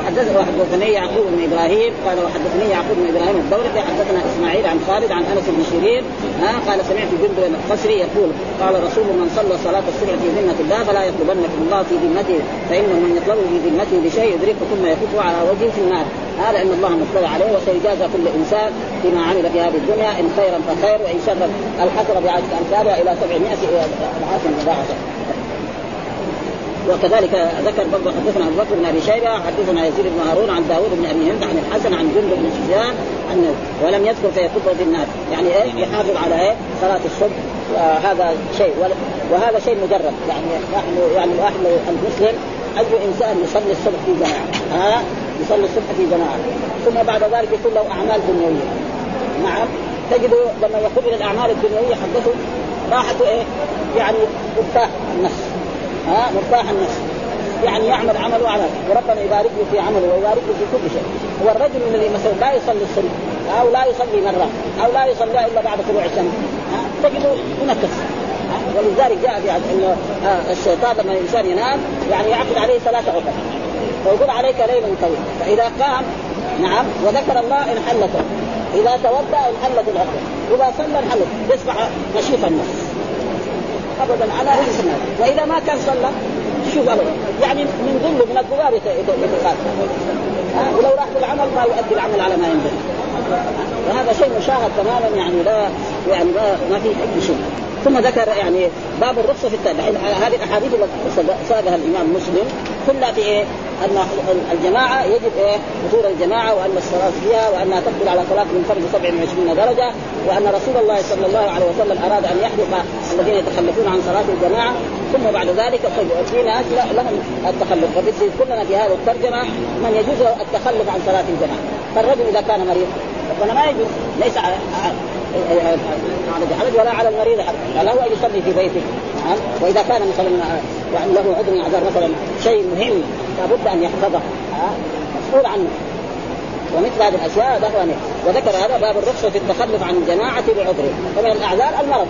وحدثنا وحدثني يعقوب بن إبراهيم قال وحدثني يعقوب بن إبراهيم الدورقي حدثنا إسماعيل عن خالد عن أنس بن شيرين ها قال سمعت جند القسري يقول قال رسول من صلى صلاة الصبح في ذمة الله فلا يطلبنكم الله في ذمته فإنه من يطلبه في ذمته بشيء يدركه ثم يكف على وجهه في النار. هذا إن الله مطلع عليه وسيجازى كل إنسان بما عمل في هذه الدنيا إن خيرا فخير وإن شرا الحسره بعشر امثالها إلى 700 اضعاف مضاعفه وكذلك ذكر برضه حدثنا أبو بكر بن أبي شيبة حدثنا يزيد بن هارون عن داوود بن أبي هند عن الحسن عن جند بن سفيان أنه ولم يذكر فيكب في الناس يعني إيه؟ يحافظ على إيه؟ صلاة الصبح. وهذا شيء وهذا شيء مجرد. يعني نحن يعني الواحد المسلم أي إنسان يصلي الصبح في جماعة؟ ها؟ يصلي الصبح في جماعة. ثم بعد ذلك يكون له أعمال دنيوية. نعم. تجد لما يقوم إلى الأعمال الدنيوية حدثه راحته إيه؟ يعني مرتاح النفس. ها مرتاح النفس. يعني يعمل عمل وعمل وربنا يبارك له في عمله ويبارك له في كل شيء. هو الرجل الذي مثلا لا يصلي الصبح أو لا يصلي مرة أو لا يصلي إلا بعد طلوع الشمس. تجده ينكس. ولذلك جاء في إنه الشيطان لما الإنسان ينام يعني يعقد عليه ثلاثة عقد. فيقول عليك ليل طويل فإذا قام نعم وذكر الله انحلته إذا توضأ انحلت العقد. إذا صلى انحلت. يصبح نشيط النفس. ابدا على اسم وإذا ما كان صلى شوف يعني من ظله من الغبار يتقال ولو راح بالعمل ما يؤدي العمل على ما ينبغي. وهذا شيء مشاهد تماما يعني لا يعني ما, ما في اي شيء. ثم ذكر يعني باب الرخصة في التابع هذه الاحاديث التي ساقها الإمام مسلم. كلها في إيه؟ ان الجماعه يجب إيه؟ حضور الجماعه وان الصلاه فيها وانها تقبل على صلاه من فرض 27 درجه وان رسول الله صلى الله عليه وسلم اراد ان يحرق الذين يتخلفون عن صلاه الجماعه ثم بعد ذلك طيب في ناس لهم التخلف فبتصير كلنا في هذه الترجمه من يجوز التخلف عن صلاه الجماعه فالرجل اذا كان مريض ربنا ما يجوز ليس على حرج ولا على المريض حرج له ان يصلي في بيته نعم وإذا كان مثلا يعني له عذر يعذر مثلا شيء مهم لابد أن يحفظه. مسؤول عنه. ومثل هذه الأشياء له وذكر هذا باب الرخصة في التخلف عن الجماعة بعذره. ومن الأعذار المرض.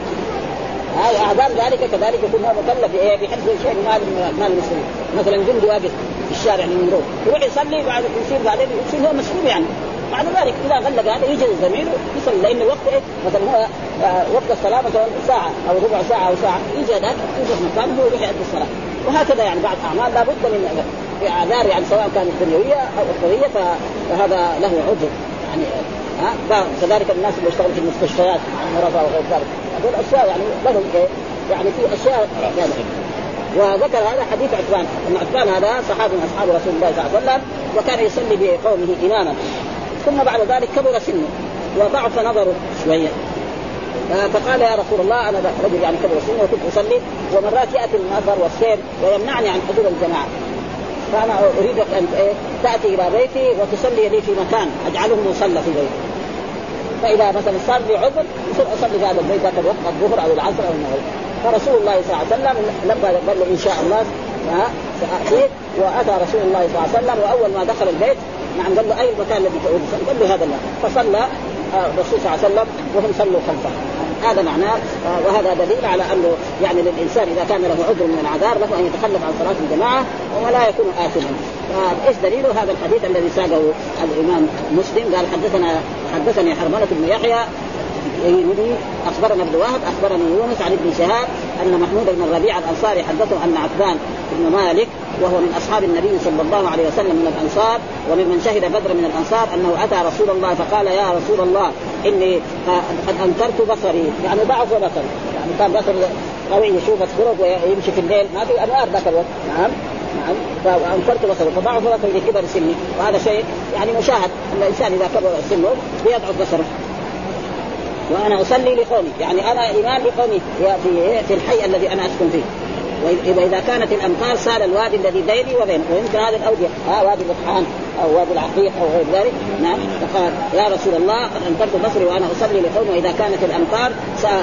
هذا اعذار ذلك كذلك يكون هو مكلف بإيه؟ بحفظ شيء من مال مال المسلمين، مثلا جندي واقف في الشارع من المرور يروح يصلي بعد يصير بعدين يصير هو مسؤول يعني. بعد ذلك إذا غلق هذا يجي زميله يصلي لأن الوقت إيه؟ مثلا هو آه، وقت الصلاة مثلا ساعة أو ربع ساعة أو ساعة يجي هذاك يوجد مكان هو يروح يؤدي الصلاة. وهكذا يعني بعض اعمال لابد من اعذار يعني سواء كانت دنيوية أو أخروية فهذا له عذر. يعني ها كذلك الناس اللي يشتغلوا في المستشفيات مرضى وغير ذلك هذول أشياء يعني لهم إيه؟ يعني في أشياء يعني. وذكر هذا حديث عثمان. إن عثمان هذا صحابي من أصحاب رسول الله صلى الله عليه وسلم وكان يصلي بقومه إماما. ثم بعد ذلك كبر سنه وضعف نظره شوية. فقال يا رسول الله أنا رجل يعني كبر سنه وكنت أصلي ومرات ياتي النظر والسير ويمنعني عن حضور الجماعة. فأنا أريدك أن إيه تأتي إلى بيتي وتصلي لي في مكان أجعله مصلى في بيتي. فإذا مثلا صار لي عذر أصلي في هذا البيت ذاك الوقت الظهر أو العصر أو المغرب فرسول الله صلى الله عليه وسلم لما قال إن شاء الله ساتيك وأتى رسول الله صلى الله عليه وسلم وأول ما دخل البيت نعم قال له اي المكان الذي تعود؟ قال له هذا المكان فصلى آه، الرسول صلى الله عليه وسلم وهم صلوا خلفه. هذا معناه آه، وهذا دليل على أنه يعني للإنسان إذا كان له عذر من العذار له أن يتخلف عن صلاة الجماعة ولا يكون آثما. إيش دليله هذا الحديث الذي ساقه الإمام مسلم؟ قال حدثنا حدثني حرملة بن يحيى يقول أخبرنا ابن وهب اخبرني يونس عن ابن شهاب أن محمود بن الربيع الأنصاري حدثه أن عثمان بن مالك وهو من أصحاب النبي صلى الله عليه وسلم من الأنصار وممن شهد بدر من الأنصار أنه أتى رسول الله فقال يا رسول الله إني قد أنكرت بصري. يعني ضعف بصري. يعني كان بصر قوي يشوف الطرق ويمشي في الليل. ما في أنوار ذاك الوقت نعم نعم. فأنكرت بصري. فضعف بصري لكبر سني. وهذا شيء يعني مشاهد. أن الإنسان إذا كبر سنه بيضعف بصره. وأنا أصلي لقومي يعني أنا إمام لقومي في في الحي الذي أنا أسكن فيه. واذا اذا كانت الأمطار سال الوادي الذي بيني وبينه ويمكن هذه الأودية ها وادي الرحان أو وادي العقيق أو غير ذلك نعم. فقال يا رسول الله قد أنكرت بصري وأنا أصلي لقوم وإذا كانت الأمطار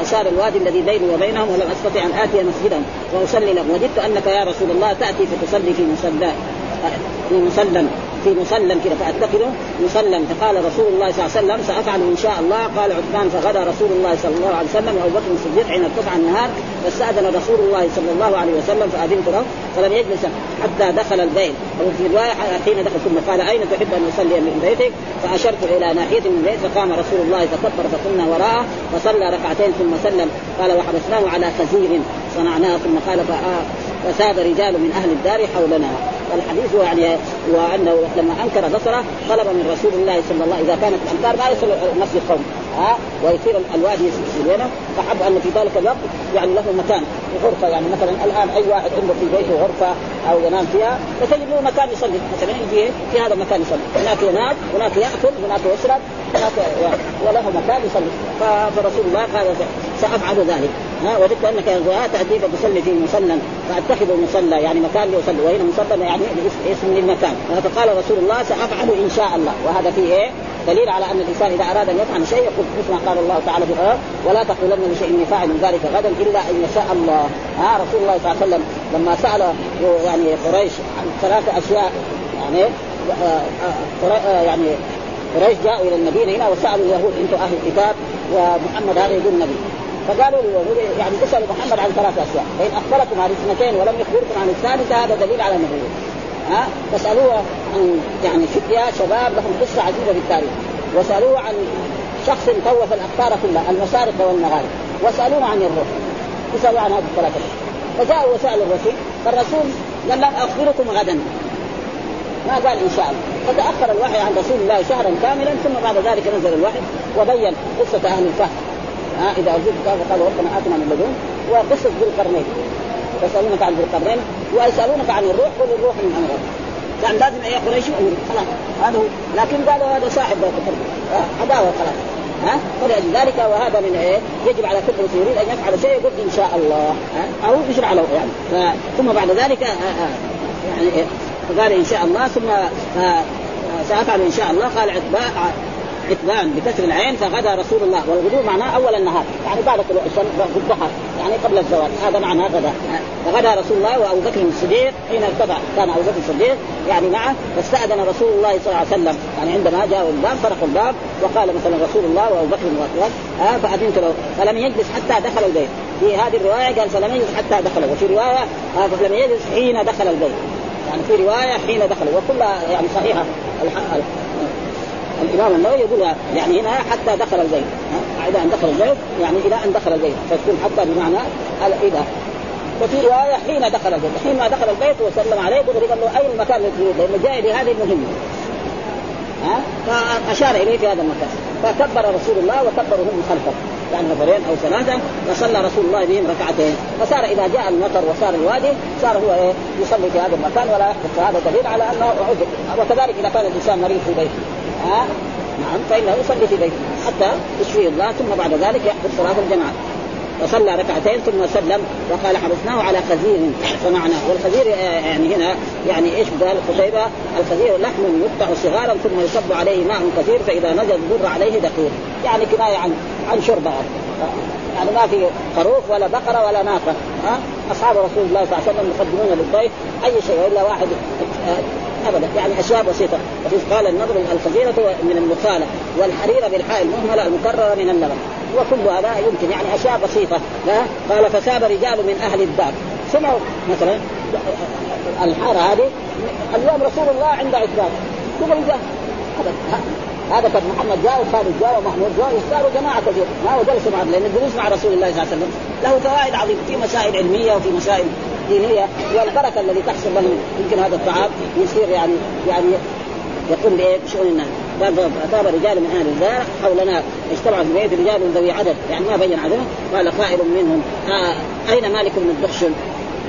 سال الوادي الذي بيني وبينهم ولم أستطع أن آتي مسجدا وأصلي لهم. وجدت أنك يا رسول الله تأتي فتصلي في مصلى في مصلى في مسلم كذا فأتخذه مسلم فقال رسول الله صلى الله عليه وسلم سأفعل إن شاء الله. قال عثمان فغدا رسول الله صلى الله عليه وسلم. وأبو بكر الصديق حين ارتفع النهار فاستأذن رسول الله صلى الله عليه وسلم فأذنت له فلم يجلس حتى دخل البيت. وفي روايه حين دخل ثم قال أين تحب أن أصلي من بيتك؟ فأشرت إلى ناحية من البيت فقام رسول الله فكبر فقمنا وراءه فصلى ركعتين ثم سلم. قال وحبسناه على خزير صنعناه ثم قال فساد رجال من أهل الدار حولنا. الحديث يعني وأنه لما أنكر بصرة طلب من رسول الله صلى الله عليه إذا كانت الامطار ما يصل مسجد قوم ها؟ ويصير الوادي يسيرونه فحب أن في ذلك الوقت يعني له مكان غرفة. يعني مثلا الآن أي واحد عنده في بيته غرفة أو ينام فيها فتجد له مكان يصلي. مثلا يجي في هذا المكان يصلي. هناك ينام هناك يأكل هناك يشرب هناك وله مكان يصلي. فرسول الله قال سأفعل ذلك. وجدت أنك تاتي فتصلي في مصلى فأتخذ مصلى يعني مكان يصلي وهنا مصلى يعني اسم للمكان. فقال رسول الله سأفعل إن شاء الله. وهذا فيه إيه؟ دليل على أن الإنسان إذا أراد أن يفعل شيء يقول مثل ما قال الله تعالى في ولا تقولن لشيء اني فاعل ذلك غدا إلا أن يشاء الله. ها رسول الله صلى الله عليه وسلم لما سأل يعني قريش عن ثلاث أشياء يعني آه، آه، آه، يعني قريش جاءوا إلى المدينة هنا وسألوا اليهود أنتم أهل الكتاب؟ ومحمد هذا يقول نبي فقالوا لليهود يعني اسالوا محمد عن ثلاث اشياء فان أخبركم عن اثنتين ولم يخبركم عن الثالثه هذا دليل على النبوة. ها؟ فسألوه عن يعني فتيا شباب لهم قصة عجيبة في التاريخ. وسألوه عن شخص طوف الاقطار كلها المشارق والمغارب. وسألوه عن الروح يسالوا عن هذه الثلاثة. فجاءوا وسألوا الرسول فالرسول قال لهم أخبركم غدا. ما قال إن شاء الله. فتأخر الوحي عن رسول الله شهرا كاملا ثم بعد ذلك نزل الوحي وبين قصة أهل الكهف ها إذا أرجوك قالوا ربنا آتنا من لدن وقصه ذي القرنين. يسألونك عن ذي القرنين. ويسألونك عن الروح قل الروح من أمر يعني لازم أي قريش يؤمن خلاص. هذا هو. لكن قالوا هذا صاحب عداوة خلاص. ها؟ فلأجل ذلك وهذا من إيه؟ يجب على كل من يريد أن يفعل شيء يقول إن شاء الله. ها؟ أو يشرع له يعني. ثم بعد ذلك يعني إيه؟ فقال إن شاء الله ثم سأفعل إن شاء الله. قال عتباء عتبان بكسر العين فغدا رسول الله. والغدو معناه أول النهار يعني بعد طلوع الشمس الضحى يعني قبل الزوال. هذا معناه غدا. فغدا رسول الله وأبو بكر الصديق حين ارتفع كان أبو بكر الصديق يعني معه فاستأذن رسول الله صلى الله عليه وسلم. يعني عندما جاءوا الباب فرقوا الباب وقال مثلا رسول الله وأبو بكر آه فأذنت له. فلم يجلس حتى دخل البيت. في هذه الرواية قال فلم يجلس حتى دخل وفي رواية آه فلم يجلس حين دخل البيت. يعني في رواية حين دخل وكلها يعني صحيحة. الإمام النووي يقول يعني هنا حتى دخل البيت. إلى أن دخل البيت يعني إلى أن دخل البيت. فتكون حتى بمعنى إلى وفي رواية حين دخل البيت. حين ما دخل البيت وسلم عليه قال له اي المكان الذي تريد لأنه جاي لهذه المهمة. ها؟ فأشار إليه في هذا المكان. فكبر رسول الله وكبروا هم خلفه. يعني نفرين أو ثلاثة فصلى رسول الله بهم ركعتين. فصار إذا جاء المطر وصار الوادي صار هو إيه؟ يصلي في هذا المكان ولا يحدث فهذا دليل على أنه عذر وكذلك إذا كان الإنسان مريض في بيته. ها؟ نعم فانه يصلي في بيته حتى يشفيه الله ثم بعد ذلك يحضر صلاة الجماعة. فصلى ركعتين ثم سلم وقال حبسناه على خزير صنعناه والخزير آه، يعني هنا يعني إيش؟ قال قتيبة الخزير لحم يقطع صغارا ثم يصب عليه ماء كثير فإذا نزل الضر عليه دقيق. يعني كناية عن عن شربة. يعني ما في خروف ولا بقرة ولا ناقة. ها؟ أصحاب رسول الله صلى الله عليه وسلم يقدمون للضيف أي شيء وإلا واحد آه، ابدا يعني اشياء بسيطة. قال النضر الخزيره من المخالة والحرير بالحاء المهمله المكرره من اللبن وكل هذا يمكن يعني اشياء بسيطة. لا قال فساب رجال من أهل الدار. سمعوا مثلا الحارة هذه اليوم رسول الله عند عتبان ثم جاء. هذا كان محمد جاء وخالد جاء ومحمود جاء واختاروا جماعة كثير ما هو جلسوا مع لأن الجلوس مع رسول الله صلى الله عليه وسلم له فوائد عظيمة في مسائل علمية وفي مسائل دينية والبركه الذي تحصل لهم يمكن هذا الطعام يصير يعني يعني يقوم بإيه؟ بشؤون الناس. قال فأتاب رجال من أهل الدار حولنا اجتمع في البيت رجال ذوي عدد يعني ما بين عددهم قال قائل منهم آه أين مالك بن الدخشن؟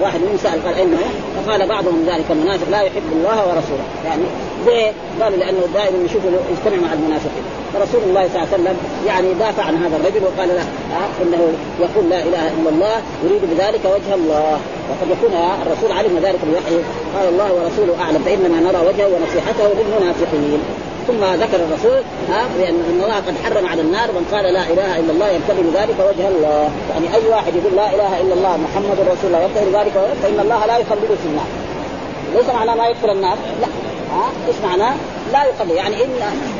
واحد منهم سأل قال اين هو؟ فقال بعضهم ذلك المنافق لا يحب الله ورسوله يعني ليه؟ قالوا لأنه دائما يشوف يجتمع مع المنافقين فرسول الله صلى الله عليه وسلم يعني دافع عن هذا الرجل وقال له آه إنه يقول لا إله إلا الله يريد بذلك وجه الله وقد يكون الرسول علم ذلك بالوحي قال الله ورسوله أعلم فإنما نرى وجهه ونصيحته للمنافقين ثم ذكر الرسول ها بأن إن الله قد حرم على النار من قال لا إله إلا الله يبتغي بذلك وجه الله. يعني أي واحد يقول لا إله إلا الله محمد رسول الله يبتغي بذلك فإن الله لا يخلده في النار. ليس معناه ما يدخل النار؟ لا. ها؟ إيش معناه؟ لا يقلد يعني إن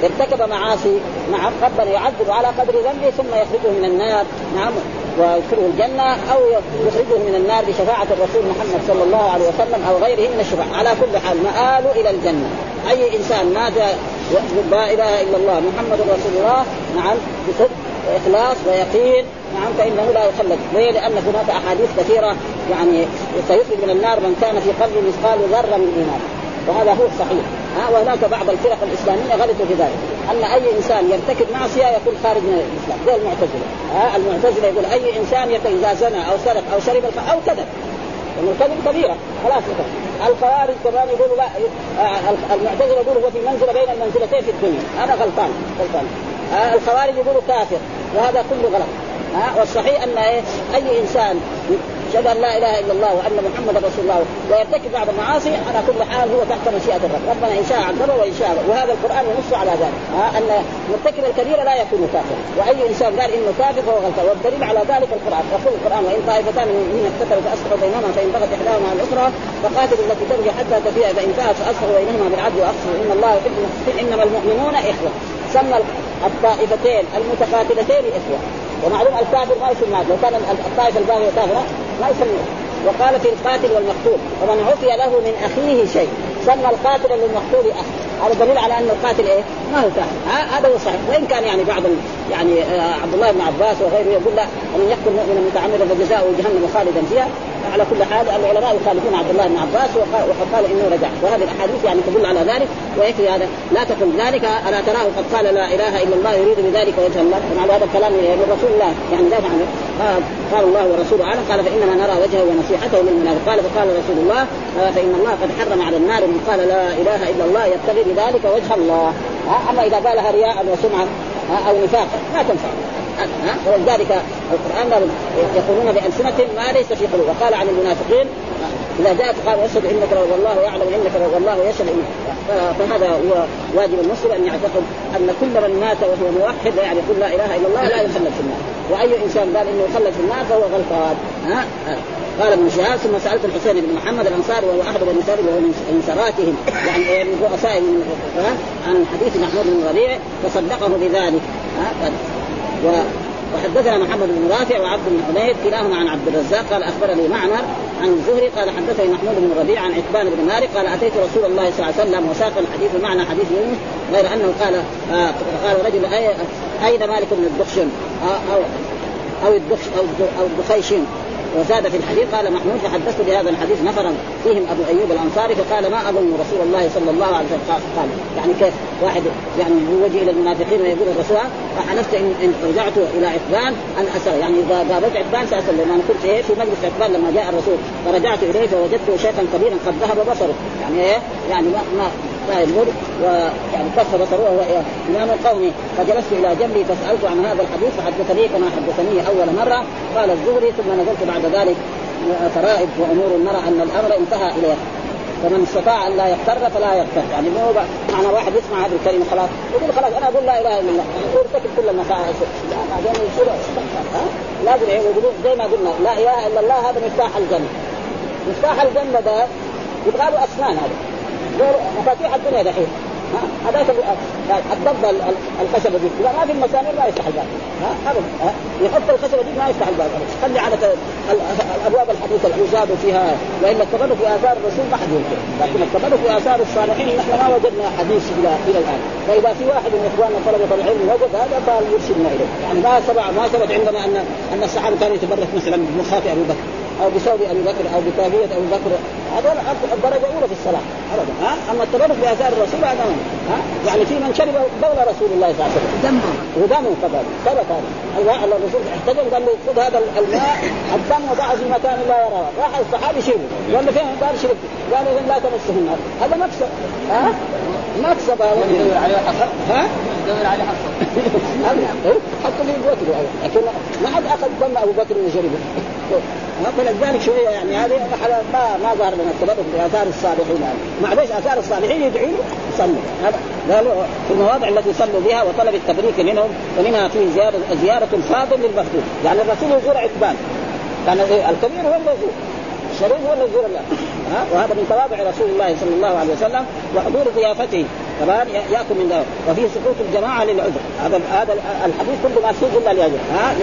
ارتكب معاصي نعم ربنا يعذب على قدر ذنبه ثم يخرجه من النار. نعم. ويدخله الجنة أو يخرجه من النار بشفاعة الرسول محمد صلى الله عليه وسلم أو غيره من الشفاعة. على كل حال مآله إلى الجنة. أي إنسان مات لا إله إلا الله محمد رسول الله نعم بصدق وإخلاص ويقين نعم فإنه لا يخلد. ليه؟ لأن هناك أحاديث كثيرة يعني سيخرج من النار من كان في قلبه مثقال ذرة من ايمان وهذا هو الصحيح. ها وهناك بعض الفرق الإسلامية غلطوا في ذلك. أن أي إنسان يرتكب معصية يكون خارج من الإسلام. زي المعتزلة. ها المعتزلة يقول أي إنسان إذا زنى أو سرق أو شرب أو كذب. لأن الكذب كبيرة. خلاص. الخوارج كمان يقولوا لا آه، المعتزلة يقولوا هو في منزلة بين المنزلتين في الدنيا. هذا غلطان غلطان. الخوارج يقولوا كافر وهذا كله غلط. ها والصحيح أن إيه أي إنسان شهد أن لا إله إلا الله وأن محمدا رسول الله. ويرتكب بعض المعاصي على كل حال هو تحت مشيئة الرب، ربنا إن شاء عذبه وإن شاء وهذا القرآن ينص على ذلك، ها أن مرتكب الكبيره لا يكون كافرا، وأي إنسان قال إنه كافر فهو غلطان، والدليل على ذلك القرآن، يقول القرآن وإن طائفتان من اقتتلوا فاصلحوا بينهما فإن بغت إحداهما على الأخرى فقاتلوا التي تبغي حتى تفيء فإن فاءت فاصلحوا بينهما بالعدل واقسطوا إن الله يحب إنما المؤمنون إخوة، سمى الطائفتين المتقاتلتين إخوة، ومعلوم الكافر ما يسمى لو كان الطائفة الباغيه كافره ما يسمى وقال في القاتل والمقتول ومن عفي له من أخيه شيء. سمى القاتل للمقتول أخ. هذا دليل على أن القاتل إيه؟ ما هو كافر هذا هو صحيح. وإن كان يعني بعض يعني آه عبد الله بن عباس وغيره يقول لا من يقتل مؤمنا متعمدا فجزاؤه جهنم خالدا فيها. على كل حال العلماء يخالفون عبد الله بن عباس وقال إنه رجع. وهذه الأحاديث يعني تدل على ذلك ويكفي هذا. لا تقل ذلك ألا تراه قد قال لا إله إلا الله يريد بذلك وجه الله. ومع هذا الكلام من رسول الله. يعني لا معنى. قال الله ورسوله أعلم. قال فانما نرى وجهه ونصيحته للمنافق قال فقال رسول الله فإن الله قد حرم على النار من قال لا إله إلا الله يبتغي بذلك وجه الله. أما إذا قالها رياء وسمعه أو نفاقا ما تنفع. ولذلك القرآن يقولون بألسنة ما ليس في قلوب وقال عن المنافقين إذا جاءت قال اشهد إنك والله يعلم إنك والله يشهد فهذا هو واجب المسلم أن يعتقد أن كل من مات وهو موحد يعني يقول لا إله إلا الله لا يخلد في النار. وأي إنسان قال إنه يخلد في النار فهو غلطان. ها؟ قال ابن شهاب ثم سألت الحسين بن محمد الأنصاري وهو أحد بني سالم وهو من سراتهم يعني من رؤساء عن حديث محمود بن ربيع فصدقه بذلك. ها وحدثنا محمد بن رافع وعبد بن حميد كلاهما عن عبد الرزاق قال أخبرني معمر عن الزهري قال حدثني محمود بن ربيع عن عتبان بن مالك قال أتيت رسول الله صلى الله عليه وسلم وساق الحديث معنى حديث يونس غير أنه قال آه قال رجل أين مالك بن الدخشن؟ آه أو أو الدخش أو أو الدخيشين وزاد في الحديث قال محمود فحدثت بهذا الحديث نفرا فيهم أبو أيوب الأنصاري فقال ما أظن رسول الله صلى الله عليه وسلم. قال يعني كيف؟ واحد يعني يوجه إلى المنافقين ويقول الرسول فحلفت ان, إن رجعت إلى عثمان أن اسال يعني إذا رجعت عثمان ساسال لأن أنا كنت إيه في مجلس عثمان لما جاء الرسول فرجعت إليه فوجدته شيخا كبيرا قد ذهب بصره. يعني إيه؟ يعني ما ما لا يمر ويعني كف بصره وهو إمام قومي فجلست إلى جنبي فسألت عن هذا الحديث فحدثني كما حدثني أول مرة. قال الزهري ثم نزلت بعد ذلك فرائد وأمور المرأة أن الأمر انتهى إليه. فمن استطاع أن لا يغتر فلا يغتر. يعني مو معنى واحد يسمع هذه الكلمة خلاص. يقول خلاص أنا أقول لا إله إلا الله. ويرتكب كل المفاعل بعدين يصير لازم يقولون زي ما قلنا لا إله إلا الله هذا مفتاح الجنة. مفتاح الجنة ده يبغى له أسنان هذا. مفاتيح الدنيا دحين. هذاك الضب الخشبه دي. اذا ما في المسامير ما يفتح الباب ابدا. يحط الخشبه دي ما يفتح الباب خلي على الأبواب الحديثة العزاب فيها. والا التبرك باثار الرسول ما حد ينكر. لكن التبرك باثار الصالحين نحن ما وجدنا حديث إلى إلى الآن. فإذا في واحد من إخواننا طلبة العلم وجد هذا فليرشدنا إليه. يعني ما ثبت ما ثبت عندنا ان أن الصحابة كانوا يتبرك مثلا بمخاط ابي بكر. أو بثوب أبي بكر أو بكافيه ابي بكر هذول الدرجة الأولى في الصلاة ابدا ها؟ أما التبرك بأثار الرسول هذا ها؟ يعني في من شرب بول رسول الله صلى الله عليه وسلم. دمه ودمه كذلك ثبت هذا. الرسول احتجم قال له خذ هذا الماء الدم وضعه في مكان لا يراه. راح الصحابي شرب قال له فين؟ قال شربت. قال له لا تمسه النار. هذا مكسب ها؟ مكسب هذا. عليه حصر ها؟ يدور عليه حصر حطوا لي بوكر لكن ما حد أخذ دم أبو بكر وشربه فلذلك شوية يعني هذه ما ما ظهر لنا التبرك باثار الصالحين يعني معلش آثار الصالحين يدعوا له يصلوا هذا قالوا في المواضع التي صلوا بها وطلب التبريك منهم ومنها في زياره زيارة الفاضل للمفقود يعني الرسول يزور عتبان كان الكبير هو اللي يزور الشريف يزور الله ها؟ وهذا من تواضع رسول الله صلى الله عليه وسلم وحضور ضيافته. كمان يأكل من ذلك. وفيه سقوط الجماعة للعذر. هذا هذا الحديث كله مسوق إلا لاجل ها؟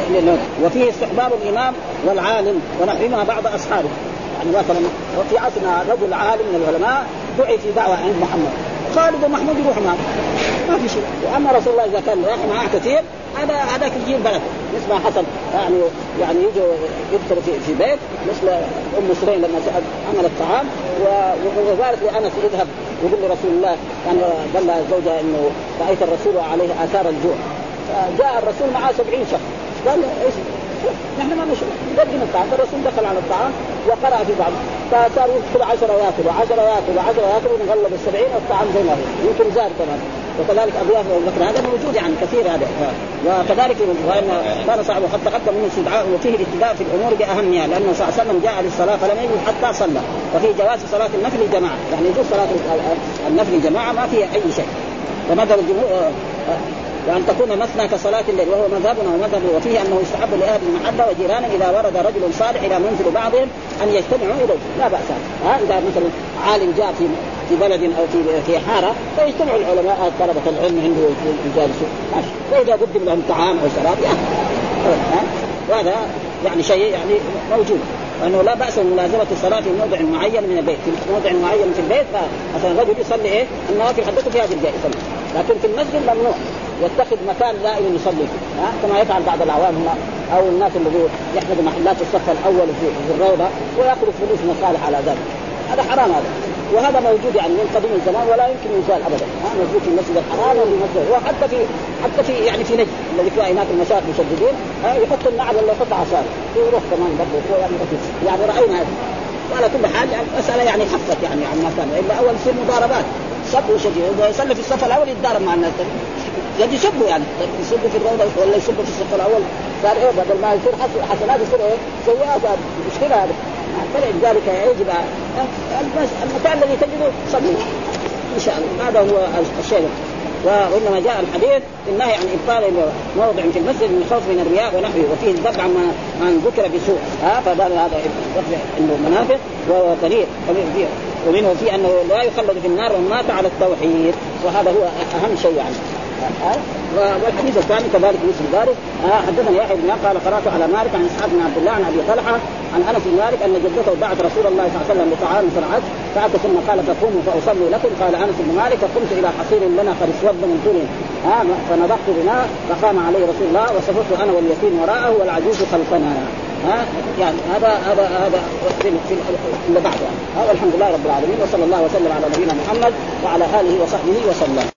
وفيه استحباب الإمام والعالم ونحرمها بعض أصحابه. يعني مثلا وفي عصرنا رجل عالم من العلماء دعي في دعوة عند محمد. خالد ومحمود يروح معه. ما في شيء. وأما رسول الله إذا كان راح معاه كثير هذا هذاك يجيب بركه مثل ما حصل يعني يعني يجوا يدخلوا في, في بيت مثل أم سليم لما عملت طعام وقالت لأنس اذهب يقول لرسول الله يعني قال زوجها إنه رأيت الرسول عليه آثار الجوع. فجاء الرسول معاه سبعين شخص. قال إيش نحن ما نشوف. نقدم الطعام. الرسول دخل على الطعام وقرأ في بعض. فصار يدخل عشرة ياكل وعشرة ياكل وعشرة ياكل ونغلب السبعين والطعام زي ما هو. يمكن زاد كمان. وكذلك اضياف ابو هذا موجود يعني كثير هذا. وكذلك وإن كان صعب وقد تقدم منه استدعاء وفيه الابتداء في الأمور بأهمها لأنه صلى الله عليه وسلم جاء للصلاة فلم يجد حتى صلى. وفي جواز صلاة النفل جماعة. يعني يجوز صلاة النفل جماعة ما فيها أي شيء. ومذهب الجمهور وأن تكون مثنى كصلاة الليل وهو مذهبنا ومذهب وفيه أنه يستحب لأهل المحبة وجيرانه إذا ورد رجل صالح إلى منزل بعضهم أن يجتمعوا إليه. لا بأس. ها؟ إذا مثلا عالم جاء في في بلد أو في في حارة فيجتمع العلماء طلبة العلم عنده يجالسوا. ماشي. وإذا قدم لهم طعام أو شراب ها؟ وهذا يعني شيء يعني موجود. وانه لا بأس بملازمه الصلاة في موضع معين من البيت. في موضع معين في البيت مثلا الرجل يصلي إيه؟ النوافل حدثه في هذه الجائزه يصلي. لكن في المسجد ممنوع يتخذ مكان دائما يصلي فيه ها؟ كما يفعل بعض العوام هنا أو الناس اللي يحفظوا محلات الصف الأول في, الروضة وياخذوا فلوس مصالح على ذلك. هذا حرام هذا. وهذا موجود يعني من قديم الزمان ولا يمكن يزال ابدا ها؟ موجود في المسجد الحرام وفي المسجد وحتى في حتى في يعني في نجد الذي فيها هناك المشايخ مشددين يحط النعل ولا يحط عصار يروح كمان برضه يعني يعني رأينا هذا. وعلى كل حال المساله يعني خفت يعني عن ما كان. إلا أول يصير مضاربات وشجي اذا يصلي في الصف الأول يتضارب مع الناس. قد يسبوا يعني. يسبوا في الروضة ولا يسبوا في الصف الأول. صار إيه بدل ما يصير حسنات يصير إيه؟ سيئات. مشكلة هذا فلذلك يجب المكان الذي تجده صلي إن شاء الله. هذا هو الشيء. وإنما جاء الحديث النهي عن إبطال موضع في المسجد من الخوف من الرياء ونحوه. وفيه الذب عن من ذكر بسوء. ها؟ فقال هذا إنه منافق وهو طريق ومنه في أنه لا يخلد في النار ومن مات على التوحيد. وهذا هو أهم شيء يعني. والحديث الثاني كذلك مثل ذلك حدثنا يحيى بن قال قرات على مالك عن اسحاق بن عبد الله عن ابي طلحه عن انس بن مالك ان جدته دعت رسول الله صلى الله عليه وسلم لطعام صنعت فاتى ثم قال فقوموا فاصلي لكم قال انس بن مالك فقمت إلى حصير لنا قد اسود من طول فنضحت بنا فقام عليه رسول الله وصففت أنا واليتيم وراءه والعجوز خلفنا ها يعني هذا هذا هذا في اللي بعده هذا الحمد لله رب العالمين وصلى الله وسلم على نبينا محمد وعلى اله وصحبه وسلم